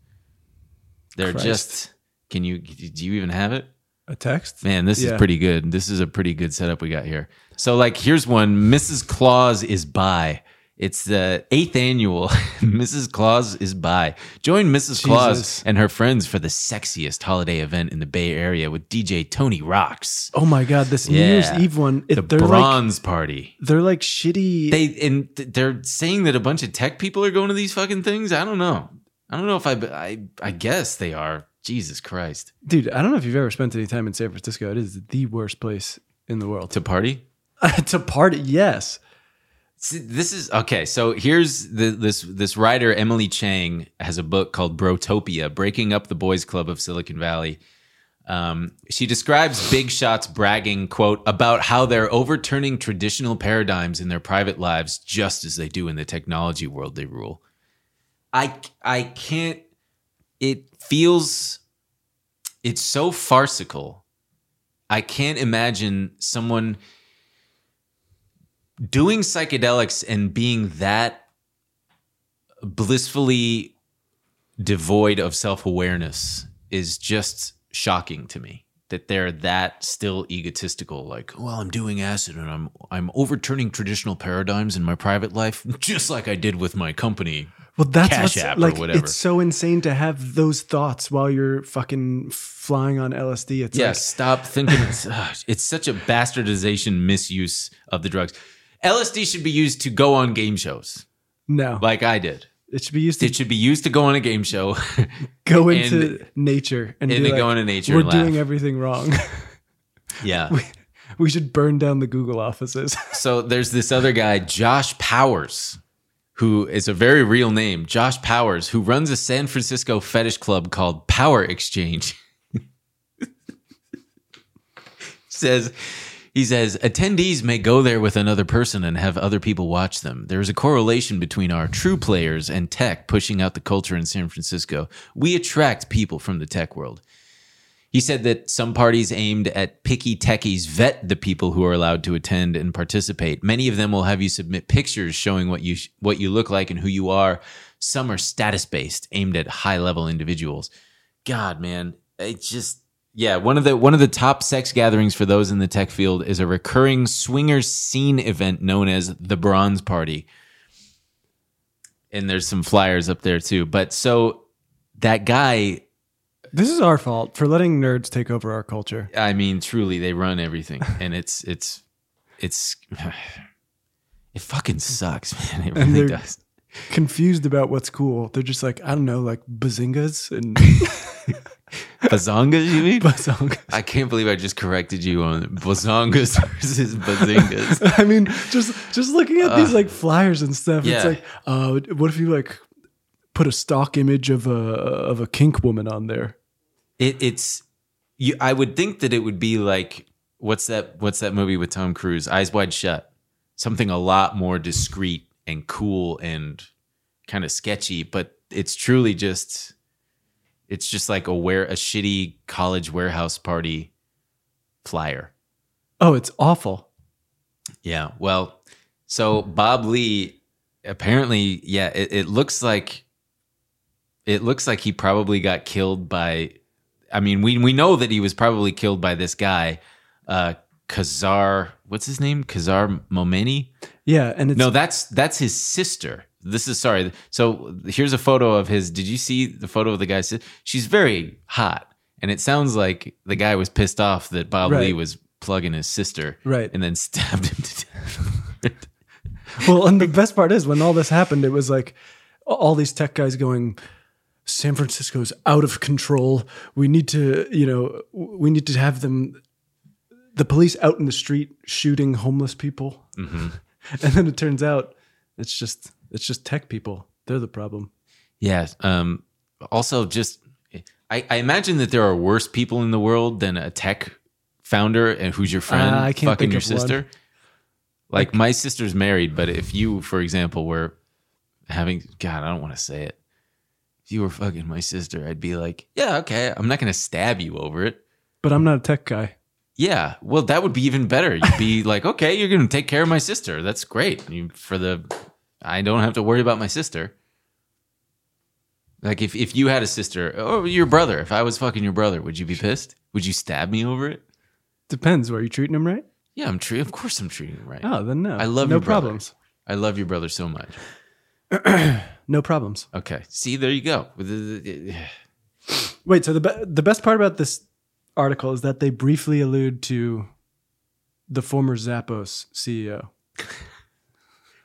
They're Christ. just. Can you do you even have it? a text? Man, this Yeah. is pretty good. This is a pretty good setup we got here. So, like, here's one Mrs. Claus is by. It's the eighth annual [laughs] Mrs. Claus is by. Join Mrs. Claus and her friends for the sexiest holiday event in the Bay Area with DJ Tony Rocks. Oh my god, this New Year's Eve one. It, The they're like Bronze Party. they're like shitty. They and they're saying that a bunch of tech people are going to these fucking things. I don't know. I don't know if I I I guess they are. Jesus Christ. dude, I don't know if you've ever spent any time in San Francisco. It is the worst place in the world To party? [laughs] to party. Yes. See, this is okay. So here's the, this this writer Emily Chang has a book called Brotopia: Breaking Up the Boys Club of Silicon Valley. Um, she describes big shots bragging, quote, about how they're overturning traditional paradigms in their private lives just as they do in the technology world they rule. I I can't. It feels. It's so farcical. I can't imagine someone doing psychedelics and being that blissfully devoid of self-awareness is just shocking to me that they're that still egotistical like well i'm doing acid and i'm i'm overturning traditional paradigms in my private life [laughs] just like i did with my company Well, that's Cash what's, App or like. whatever. It's so insane to have those thoughts while you're fucking flying on LSD. It's yeah like, stop thinking it's, ugh, [sighs] it's such a bastardization misuse of the drugs lsd should be used to go on game shows no, like i did it should be used to it should be used to go on a game show [laughs] go and- into nature and, and be to go like, into nature We're and laugh. doing everything wrong. [laughs] yeah we should burn down the Google offices. [laughs] So there's this other guy, Josh Powers, who is a very real name, Josh Powers, who runs a San Francisco fetish club called Power Exchange. says he says attendees may go there with another person and have other people watch them. There is a correlation between our true players and tech pushing out the culture in San Francisco. We attract people from the tech world. He said that some parties aimed at picky techies vet the people who are allowed to attend and participate. Many of them will have you submit pictures showing what you what you look like and who you are. Some are status based, aimed at high level individuals. God, man, it just yeah. One of the one of the top sex gatherings for those in the tech field is a recurring swingers scene event known as the Bronze Party. And there's some flyers up there too. But so that guy this is our fault for letting nerds take over our culture. I mean, truly, they run everything, [laughs] and it's it's it's [sighs] it fucking sucks, man. It really does. Confused about what's cool. They're just like, I don't know, like bazingas and [laughs] Bazongas, you mean? bazongas. I can't believe I just corrected you on bazongas [laughs] versus bazingas. [laughs] I mean, just just looking at these like flyers and stuff, yeah. it's like, uh, what if you like put a stock image of a of a kink woman on there? It, it's you. I would think that it would be like what's that? What's that movie with Tom Cruise? Eyes Wide Shut. Something a lot more discreet and cool and kind of sketchy, but it's truly just. It's just like a where a shitty college warehouse party flyer. Oh, it's awful. Yeah. Well, so Bob Lee apparently, yeah, it, it looks like it looks like he probably got killed by I mean, we we know that he was probably killed by this guy, uh, Khazar. What's his name? Khazar Momeni. Yeah, and it's No, that's that's his sister. This is sorry. So here's a photo of his. Did you see the photo of the guy? She's very hot, and it sounds like the guy was pissed off that Bob Right. Lee was plugging his sister, Right. and then [laughs] stabbed him to death. well, and the best part is when all this happened, it was like all these tech guys going, San Francisco's out of control. We need to, you know, we need to have them, the police out in the street shooting homeless people. Mm-hmm. [laughs] And then it turns out it's just it's just tech people. They're the problem. Yeah. Um, also, just I, I imagine that there are worse people in the world than a tech founder and who's your friend Uh, I can't fucking your one. sister. Like my sister's married, but if you, for example, were having God, I don't want to say it. If you were fucking my sister, I'd be like, yeah, okay, I'm not gonna stab you over it. But I'm not a tech guy. Yeah, well, that would be even better. You'd be like, okay, you're gonna take care of my sister. That's great. You, for the, I don't have to worry about my sister. Like if if you had a sister or your brother, if I was fucking your brother, would you be pissed? Would you stab me over it? Depends. Are you treating him right? Yeah, I'm treating. Of course, I'm treating him right. Oh, then no. I love no your brother. problems. I love your brother so much. [clears throat] No problems. Okay, see, there you go. Wait, so the be- the best part about this article is that they briefly allude to the former Zappos CEO.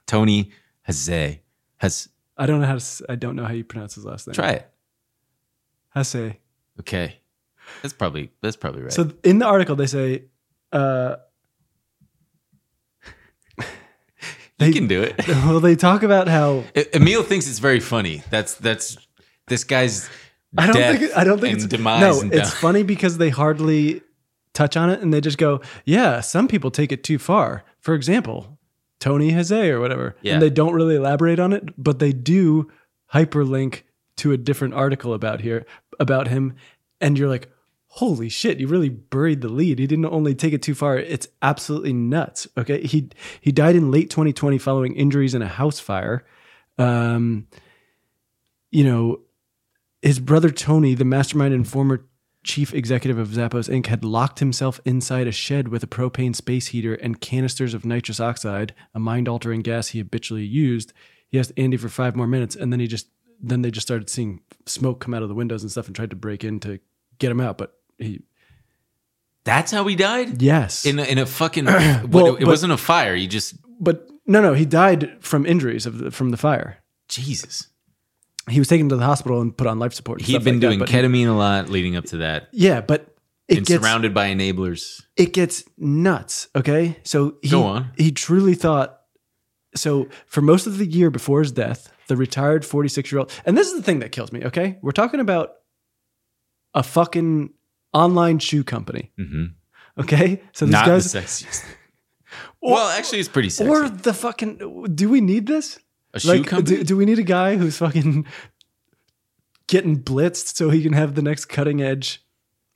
Tony Haze has I don't know how to I don't know how you pronounce his last name. try it. Hase. Okay, that's probably that's probably right. So in the article they say uh you can do it. [laughs] well they talk about how Emil thinks it's very funny. That's that's this guy's. I don't think I don't think it's demise. No, it's funny because they hardly touch on it and they just go, "Yeah, some people take it too far." For example, Tony Hase or whatever. Yeah. And they don't really elaborate on it, but they do hyperlink to a different article about here about him and you're like, "Holy shit, you really buried the lead. He didn't only take it too far. It's absolutely nuts." Okay? He he died in late 2020 following injuries in a house fire. Um you know, his brother Tony, the mastermind and former chief executive of Zappos Inc., had locked himself inside a shed with a propane space heater and canisters of nitrous oxide, a mind altering gas he habitually used. He asked Andy for five more minutes, and then he just then they just started seeing smoke come out of the windows and stuff and tried to break in to get him out. But he That's how he died. yes. In a, in a fucking. [clears throat] Well, it but- wasn't a fire. He just but no, no, he died from injuries of the, from the fire. Jesus. He was taken to the hospital and put on life support. and He'd stuff been like that, doing but- ketamine a lot leading up to that, Yeah, but it and gets surrounded by enablers. it gets nuts. Okay, so he, Go on. He truly thought. So for most of the year before his death, the retired 46 year old, and this is the thing that kills me. Okay, we're talking about a fucking online shoe company. hmm Okay, so these Not guys, the sexiest. [laughs] well, actually, it's pretty sexy. or the fucking. Do we need this? A shoe company. Do, do we need a guy who's fucking getting blitzed so he can have the next cutting edge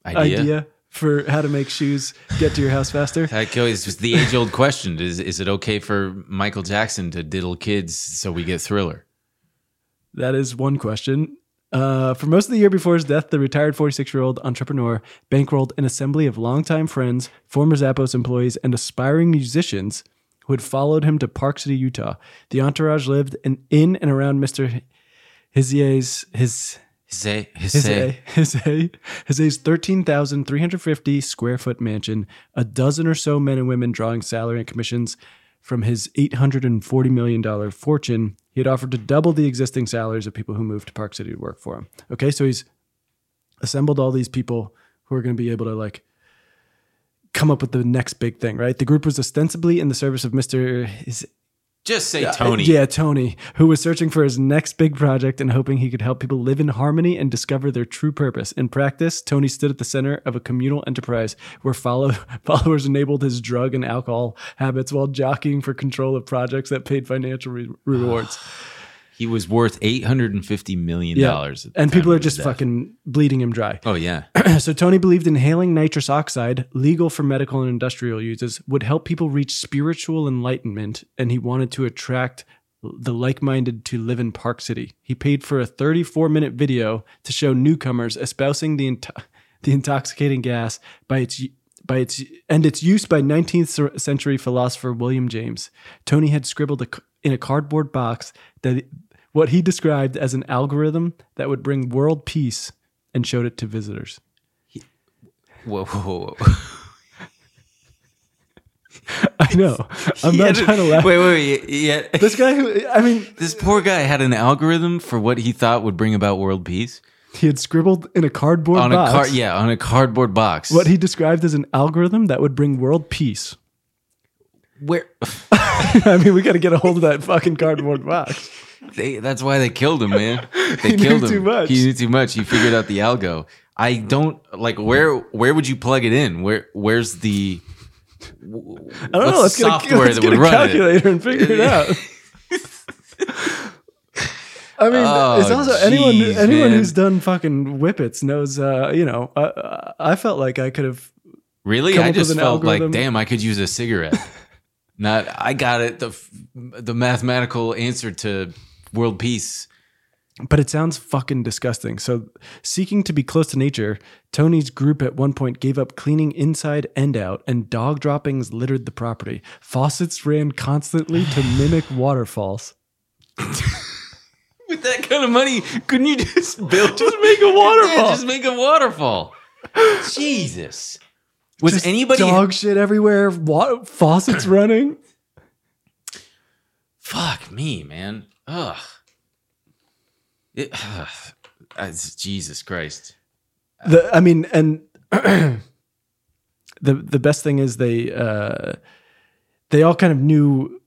idea. idea for how to make shoes get to your house faster? [laughs] That it's the age old question: Is is it okay for Michael Jackson to diddle kids so we get Thriller? That is one question. Uh, for most of the year before his death, the retired 46 year old entrepreneur bankrolled an assembly of longtime friends, former Zappos employees, and aspiring musicians who had followed him to Park City, Utah. The entourage lived in, in and around Mr. Hizier's, his, say, his, his 13,350 square foot mansion, a dozen or so men and women drawing salary and commissions from his $840 million fortune. He had offered to double the existing salaries of people who moved to Park City to work for him. Okay, so he's assembled all these people who are going to be able to like come up with the next big thing, right? The group was ostensibly in the service of Mr. Is, just say Tony. yeah, Tony, who was searching for his next big project and hoping he could help people live in harmony and discover their true purpose. In practice, Tony stood at the center of a communal enterprise where follow, [laughs] followers enabled his drug and alcohol habits while jockeying for control of projects that paid financial re- rewards. [sighs] [sighs] He was worth eight hundred and fifty million dollars. and people are just fucking bleeding him dry. Oh yeah, [clears throat] so Tony believed inhaling nitrous oxide, legal for medical and industrial uses, would help people reach spiritual enlightenment, and he wanted to attract the like-minded to live in Park City. He paid for a 34-minute video to show newcomers espousing the into- [laughs] the intoxicating gas by its by its and its use by 19th century philosopher William James. Tony had scribbled a in a cardboard box that what he described as an algorithm that would bring world peace and showed it to visitors. Whoa, whoa, whoa. [laughs] I know. I'm not trying to laugh. Wait, wait, wait. Yeah. This guy who I mean, This poor guy had an algorithm for what he thought would bring about world peace he had scribbled in a cardboard on box a car. Yeah, on a cardboard box. what he described as an algorithm that would bring world peace. Where? [laughs] I mean, we got to get a hold of that fucking cardboard box. They, that's why they killed him, man. They [laughs] He knew killed him. too much. He knew too much. He figured out the algo. I don't like where. Where would you plug it in? Where? Where's the? I don't know. Let's get a, let's get a run it? calculator and figure it out. [laughs] I mean, Oh, it's also anyone anyone man. who's done fucking whippets knows. Uh, you know, I, I felt like I could have. Really? I just felt algorithm. like, damn, I could use a cigarette. Not, I got it. The the mathematical answer to world peace. But it sounds fucking disgusting. So, seeking to be close to nature, Tony's group at one point gave up cleaning inside and out, and dog droppings littered the property. Faucets ran constantly to [sighs] mimic waterfalls. [laughs] With that kind of money, couldn't you just [laughs] build? Just make a waterfall. [laughs] Yeah, just make a waterfall. Jesus. Was Just anybody dog shit everywhere? Wa- faucets running. Fuck me, man. Ugh. It, [sighs] ugh. Jesus Christ. The I mean, and [clears throat] the the best thing is they uh, they all kind of knew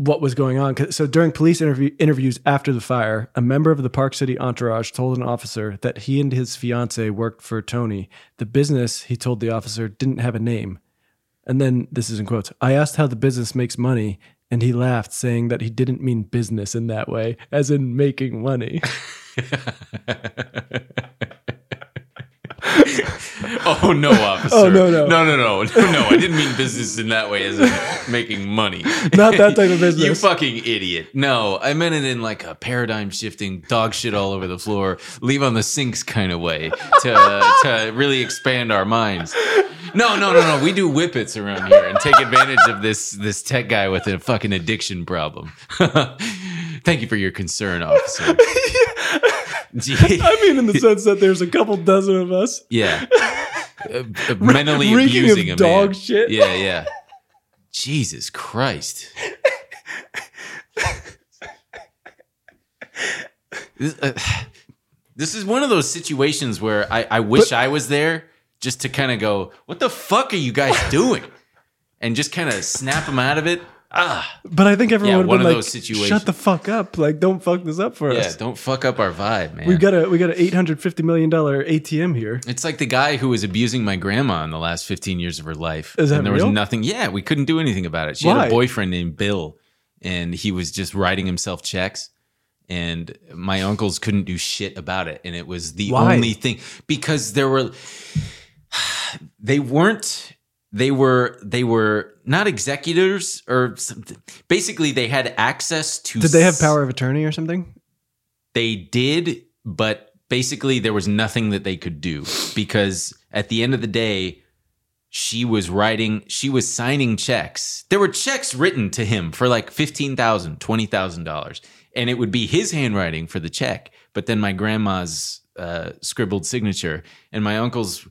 what was going on. So during police interview, interviews after the fire, a member of the Park City entourage told an officer that he and his fiance worked for Tony. The business, he told the officer, didn't have a name. And then this is in quotes. I asked how the business makes money, and he laughed, saying that he didn't mean business in that way, as in making money. [laughs] [laughs] [laughs] Oh no, officer. Oh, no, no. no, no, no, [laughs] no, no. I didn't mean business in that way, as in making money. [laughs] Not that type of business. you fucking idiot. No, I meant it in like a paradigm shifting, dog shit all over the floor, leave on the sinks kind of way to to really expand our minds. No, no, no, no. We do whippets around here and take advantage of this this tech guy with a fucking addiction problem. Thank you for your concern, officer. Gee. [laughs] I mean, in the [laughs] sense that there's a couple dozen of us. Yeah. [laughs] Uh, uh, mentally reeking abusing of a man. dog shit. Yeah, yeah. Jesus Christ. this, uh, this is one of those situations where I, I wish I was there just to kind of go, what the fuck are you guys doing? And just kind of snap them out of it. Ah, But I think everyone Yeah, would one have of been like, those situations. "Shut the fuck up! Like, don't fuck this up for yeah, us. don't fuck up our vibe, man. We got a we got an eight hundred fifty million dollar ATM here. It's like the guy who was abusing my grandma in the last 15 years of her life. Is that and there real? was nothing. Yeah, we couldn't do anything about it. She had Why? a boyfriend named Bill, and he was just writing himself checks. And my uncles couldn't do shit about it. And it was the Why? only thing because there were, [sighs] they weren't, they were, they were not executors or something. Basically, they had access to. Did they have power of attorney or something? they did, but basically there was nothing that they could do because at the end of the day, she was writing, she was signing checks. There were checks written to him for like $15,000, $20,000. And it would be his handwriting for the check, but then my grandma's uh, scribbled signature. And my uncles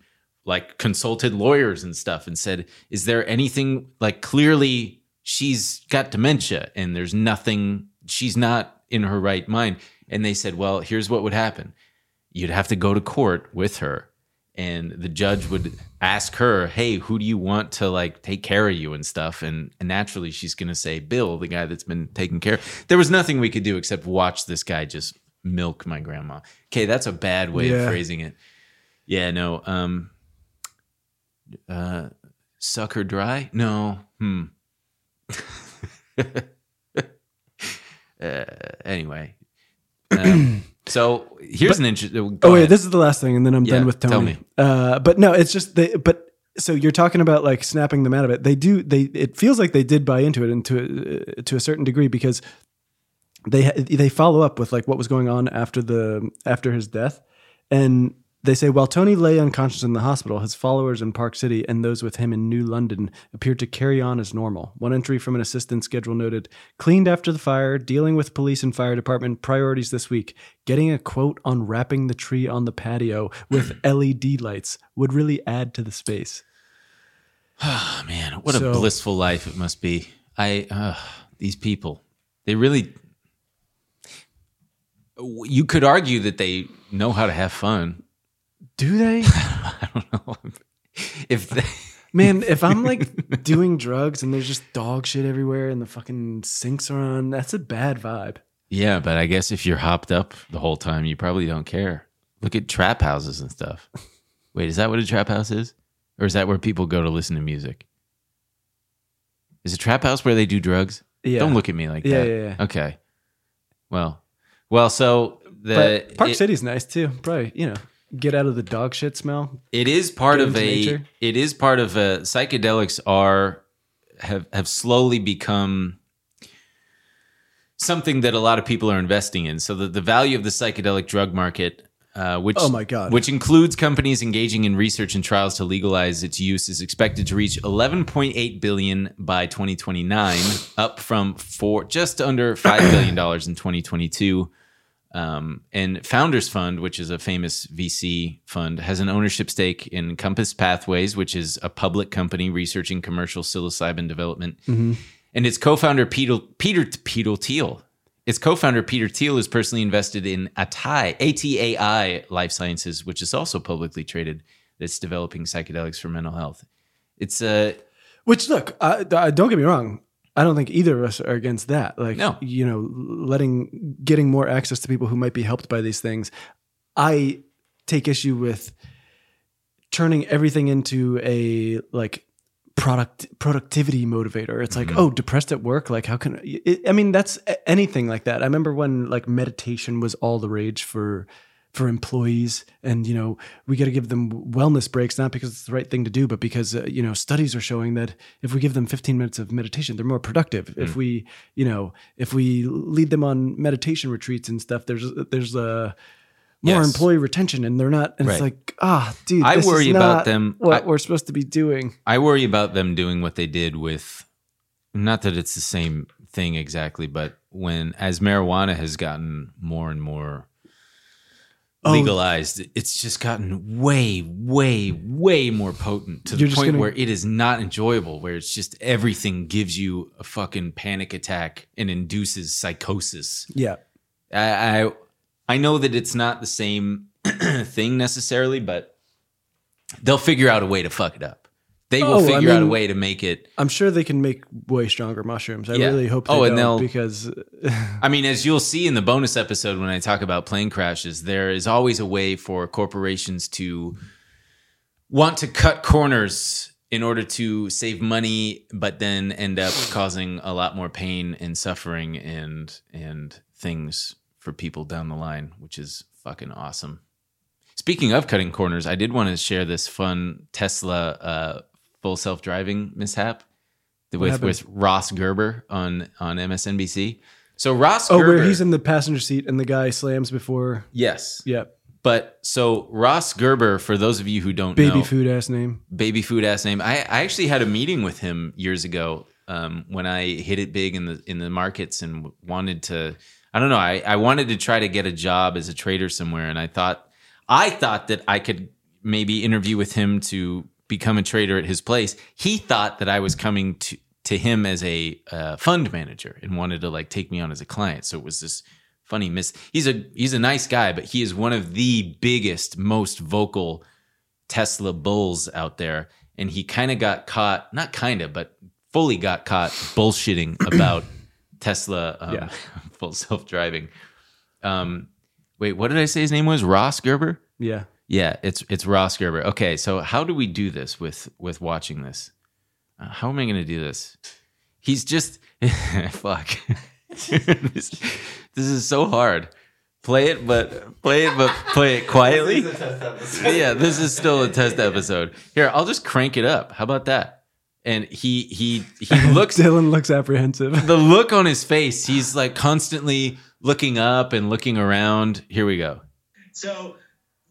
like consulted lawyers and stuff and said, Is there anything like clearly she's got dementia and there's nothing, she's not in her right mind? And they said, Well, here's what would happen you'd have to go to court with her and the judge would ask her hey who do you want to like take care of you and stuff and, and naturally she's going to say bill the guy that's been taking care there was nothing we could do except watch this guy just milk my grandma okay that's a bad way Yeah. of phrasing it yeah no um uh suck her dry no hmm [laughs] uh, anyway um, [clears throat] so here's an interesting oh wait, this is the last thing, and then I'm Yeah, done with tell Tony. me. Uh, but no, it's just they. But so you're talking about like snapping them out of it. They do. They it feels like they did buy into it, and to uh, to a certain degree because they they follow up with like what was going on after the after his death, and They say while Tony lay unconscious in the hospital, his followers in Park City and those with him in New London appeared to carry on as normal. One entry from an assistant schedule noted cleaned after the fire, dealing with police and fire department priorities this week. Getting a quote on wrapping the tree on the patio with [clears throat] LED lights would really add to the space. Oh [sighs] man, what So- a blissful life it must be. I uh, these people, they really. You could argue that they know how to have fun. Do they? [laughs] I don't know if they, [laughs] Man, if I'm like [laughs] doing drugs and there's just dog shit everywhere and the fucking sinks are on, that's a bad vibe. yeah, but I guess if you're hopped up the whole time, you probably don't care. Look at trap houses and stuff. Wait, is that what a trap house is, or is that where people go to listen to music? Is a trap house where they do drugs? Yeah. Don't look at me like Yeah, that. yeah, yeah. Okay. Well, well, so the But Park it- City's nice too. Probably, you know, get out of the dog shit smell. It is part of a. nature. It is part of a. Psychedelics are have have slowly become something that a lot of people are investing in. So the the value of the psychedelic drug market. Uh, which, Oh my God. Which includes companies engaging in research and trials to legalize its use, is expected to reach 11.8 billion by 2029, up from four, just under five billion dollars in 2022. Um, and Founders Fund, which is a famous VC fund, has an ownership stake in Compass Pathways, which is a public company researching commercial psilocybin development. And its co-founder Peter Peter Peter Thiel, its co-founder Peter Thiel is personally invested in Atai ATAI Life Sciences, which is also publicly traded. That's developing psychedelics for mental health. It's uh, a Which look, I- don't get me wrong. I don't think either of us are against that. Like, No. you know, letting getting more access to people who might be helped by these things. I take issue with turning everything into a like product productivity motivator. It's like, mm-hmm. oh, depressed at work. Like, how can I mean? That's anything like that. I remember when like meditation was all the rage for for employees. And you know we got to give them wellness breaks not because it's the right thing to do but because uh, you know studies are showing that if we give them 15 minutes of meditation they're more productive. If we you know if we lead them on meditation retreats and stuff there's there's uh more Yes. employee retention and they're not and it's like ah dude I this worry is about them- what I- we're supposed to be doing. I worry about them doing what they did with not that it's the same thing exactly, but when as marijuana has gotten more and more Oh. legalized, it's just gotten way, way, way more potent to You're the point gonna- where it is not enjoyable, where it's just everything gives you a fucking panic attack and induces psychosis. yeah I I, I know that it's not the same [clears throat] thing necessarily, but they'll figure out a way to fuck it up. They will Oh, I figure out a way to make it. i'm sure they can make way stronger mushrooms i Yeah. really hope they Oh, and they'll- because [laughs] I mean, as you'll see in the bonus episode when I talk about plane crashes, there is always a way for corporations to want to cut corners in order to save money, but then end up [sighs] causing a lot more pain and suffering and and things for people down the line, which is fucking awesome. Speaking of cutting corners, I did want to share this fun Tesla uh, full self driving mishap with with Ross Gerber on on MSNBC. So Ross oh Gerber, where he's in the passenger seat and the guy slams before yes, Yep. but so Ross Gerber, for those of you who don't baby know, food ass name baby food ass name. I, I actually had a meeting with him years ago um, when I hit it big in the in the markets and wanted to. I don't know. I, I wanted to try to get a job as a trader somewhere, and I thought I thought that I could maybe interview with him to become a trader at his place. He thought that I was coming to to him as a uh, fund manager and wanted to like take me on as a client. So it was this funny miss. He's a he's a nice guy, but he is one of the biggest, most vocal Tesla bulls out there, and he kind of got caught, not kind of, but fully got caught bullshitting [coughs] about Tesla um, Yeah. [laughs] full self driving. Um, wait, what did I say his name was? Ross Gerber. yeah Yeah, it's it's Ross Gerber. Okay, so how do we do this with with watching this? Uh, how am I going to do this? He's just [laughs] fuck. this, [laughs] this is so hard. Play it, but play it, but play it quietly. yeah, this is still a test episode. Here, I'll just crank it up. How about that? And he he he [laughs] looks Dylan looks apprehensive. the look on his face. He's like constantly looking up and looking around. Here we go. So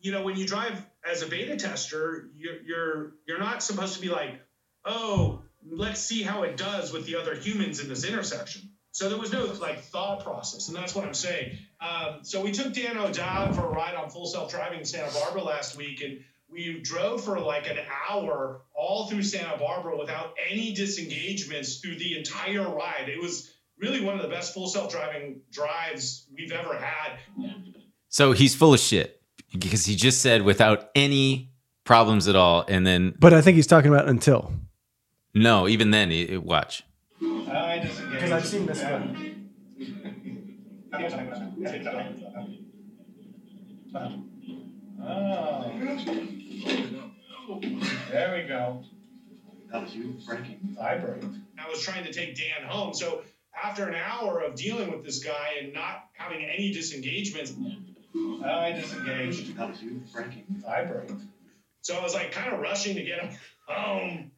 you know, when you drive as a beta tester, you're you're you're not supposed to be like, oh, let's see how it does with the other humans in this intersection. So there was no like thought process, and that's what I'm saying. Um, so we took Dan O'Dowd for a ride on full self driving in Santa Barbara last week, and we drove for like an hour all through Santa Barbara without any disengagements through the entire ride. It was really one of the best full self driving drives we've ever had. So he's full of shit because he just said without any problems at all, and then But I think he's talking about until. no, even then, it, it- watch. Because I've seen this one. Oh. There we go. That was you, Frankie. Vibrate. I was trying to take Dan home. So after an hour of dealing with this guy and not having any disengagements, I disengaged. That was you, Frankie. Vibrate. So I was like kind of rushing to get him home.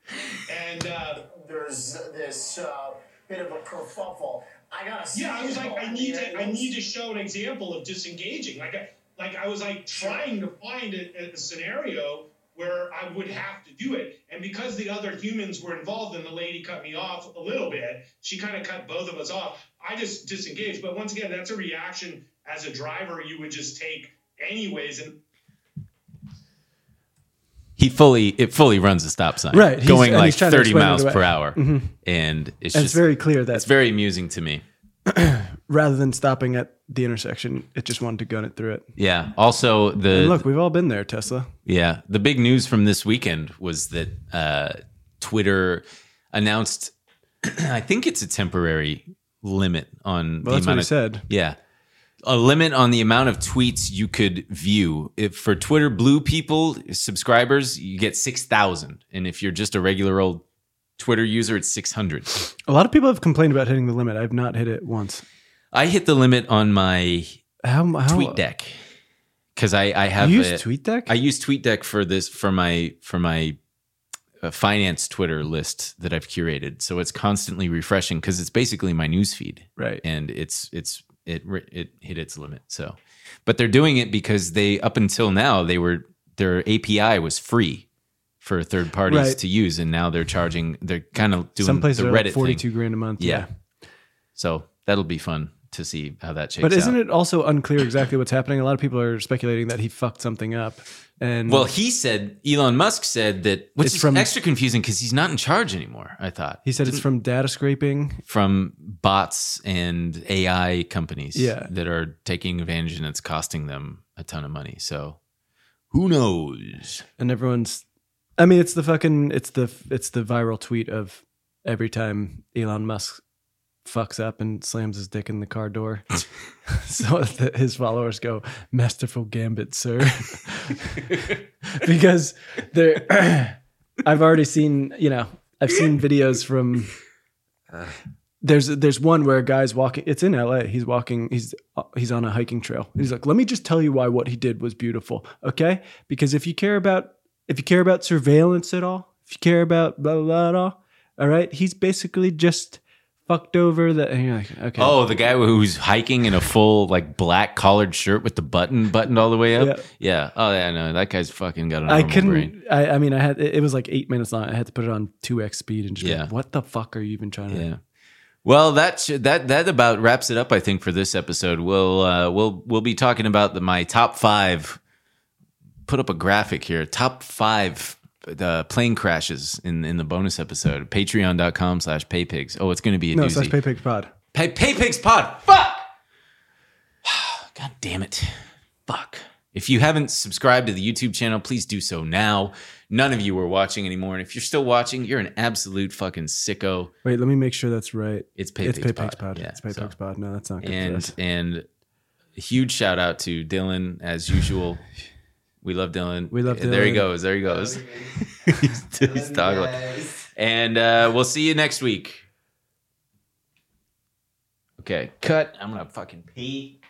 And uh, there's this uh, bit of a kerfuffle. I gotta yeah, I was like, I need to, I need to show an example of disengaging. Like, I, like I was like trying to find a, a scenario where I would have to do it. And because the other humans were involved and the lady cut me off a little bit, she kind of cut both of us off. I just disengaged. But once again, that's a reaction as a driver you would just take anyways. And He fully it fully runs a stop sign, Right, he's- Going and like he's trying to thirty miles per hour, Mhm. and it's And just it's very clear that it's very amusing to me. [clears throat] rather than stopping at the intersection, it just wanted to gun it through it. Yeah. Also, the And look, we've all been there, Tesla. Yeah, the big news from this weekend was that uh, Twitter announced. [clears throat] I think it's a temporary limit on Well, the that's what amount he of said. yeah, a limit on the amount of tweets you could view. If for Twitter Blue people subscribers, you get six thousand, and if you're just a regular old Twitter user, it's six hundred. A lot of people have complained about hitting the limit. I've not hit it once. I hit the limit on my How, how tweet deck because I I have You use a- TweetDeck? I use TweetDeck for this for my for my uh, finance Twitter list that I've curated. So it's constantly refreshing because it's basically my news feed, right. and it's it's it it hit its limit. So, but they're doing it because they up until now they were their API was free for third parties Right. to use, and now they're charging. They're kind of doing Some places the are Reddit like 42 grand a month. Yeah. So that'll be fun to see how that shakes But isn't out. it also unclear exactly what's happening? A lot of people are speculating that he fucked something up. And Well, he said Elon Musk said that, which It's is from- extra confusing because he's not in charge anymore. I thought he said it's from data scraping. from bots and AI companies Yeah. that are taking advantage and it's costing them a ton of money. So who knows? and everyone's i mean it's the fucking it's the it's the viral tweet of every time elon musk fucks up and slams his dick in the car door. [laughs] So that his followers go masterful gambit sir. [laughs] Because they're [clears throat] i've already seen you know i've seen videos from there's there's one where a guy's walking it's in LA he's walking he's he's on a hiking trail. He's like let me just tell you why what he did was beautiful okay? Because if you care about if you care about surveillance at all if you care about blah blah blah at all all right? He's basically just fucked over that and you're like okay Oh, the guy who's hiking in a full like black collared shirt with the button buttoned all the way up. Yeah. Yeah. Oh yeah, no, that guy's fucking got a I couldn't. brain. I, I mean, I had it it was like eight minutes long. I had to put it on two x speed and just Yeah. yeah. what the fuck are you even trying to? Yeah. Well, that should, that that about wraps it up. I think for this episode, we'll uh, we'll we'll be talking about the, my top five. Put up a graphic here. Top five the plane crashes in in the bonus episode. Patreon.com slash paypigs. Oh, it's going to be a No, doozy. slash PayPig Pod. Pay, paypigs pod. Fuck. [sighs] God damn it. Fuck. If you haven't subscribed to the YouTube channel, please do so now. None of you are watching anymore, and if you're still watching, you're an absolute fucking sicko. Wait, let me make sure that's right. It's it's PayPigs PayPig's Pod. Pod. Yeah, it's PayPig's so- Pod. No, that's not good and and a huge shout out to Dylan as usual. [laughs] We love Dylan. We love Dylan. There he goes. There he goes. [laughs] he's, he's toggling. And uh, we'll see you next week. Okay, cut. I'm gonna fucking pee.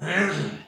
[clears throat]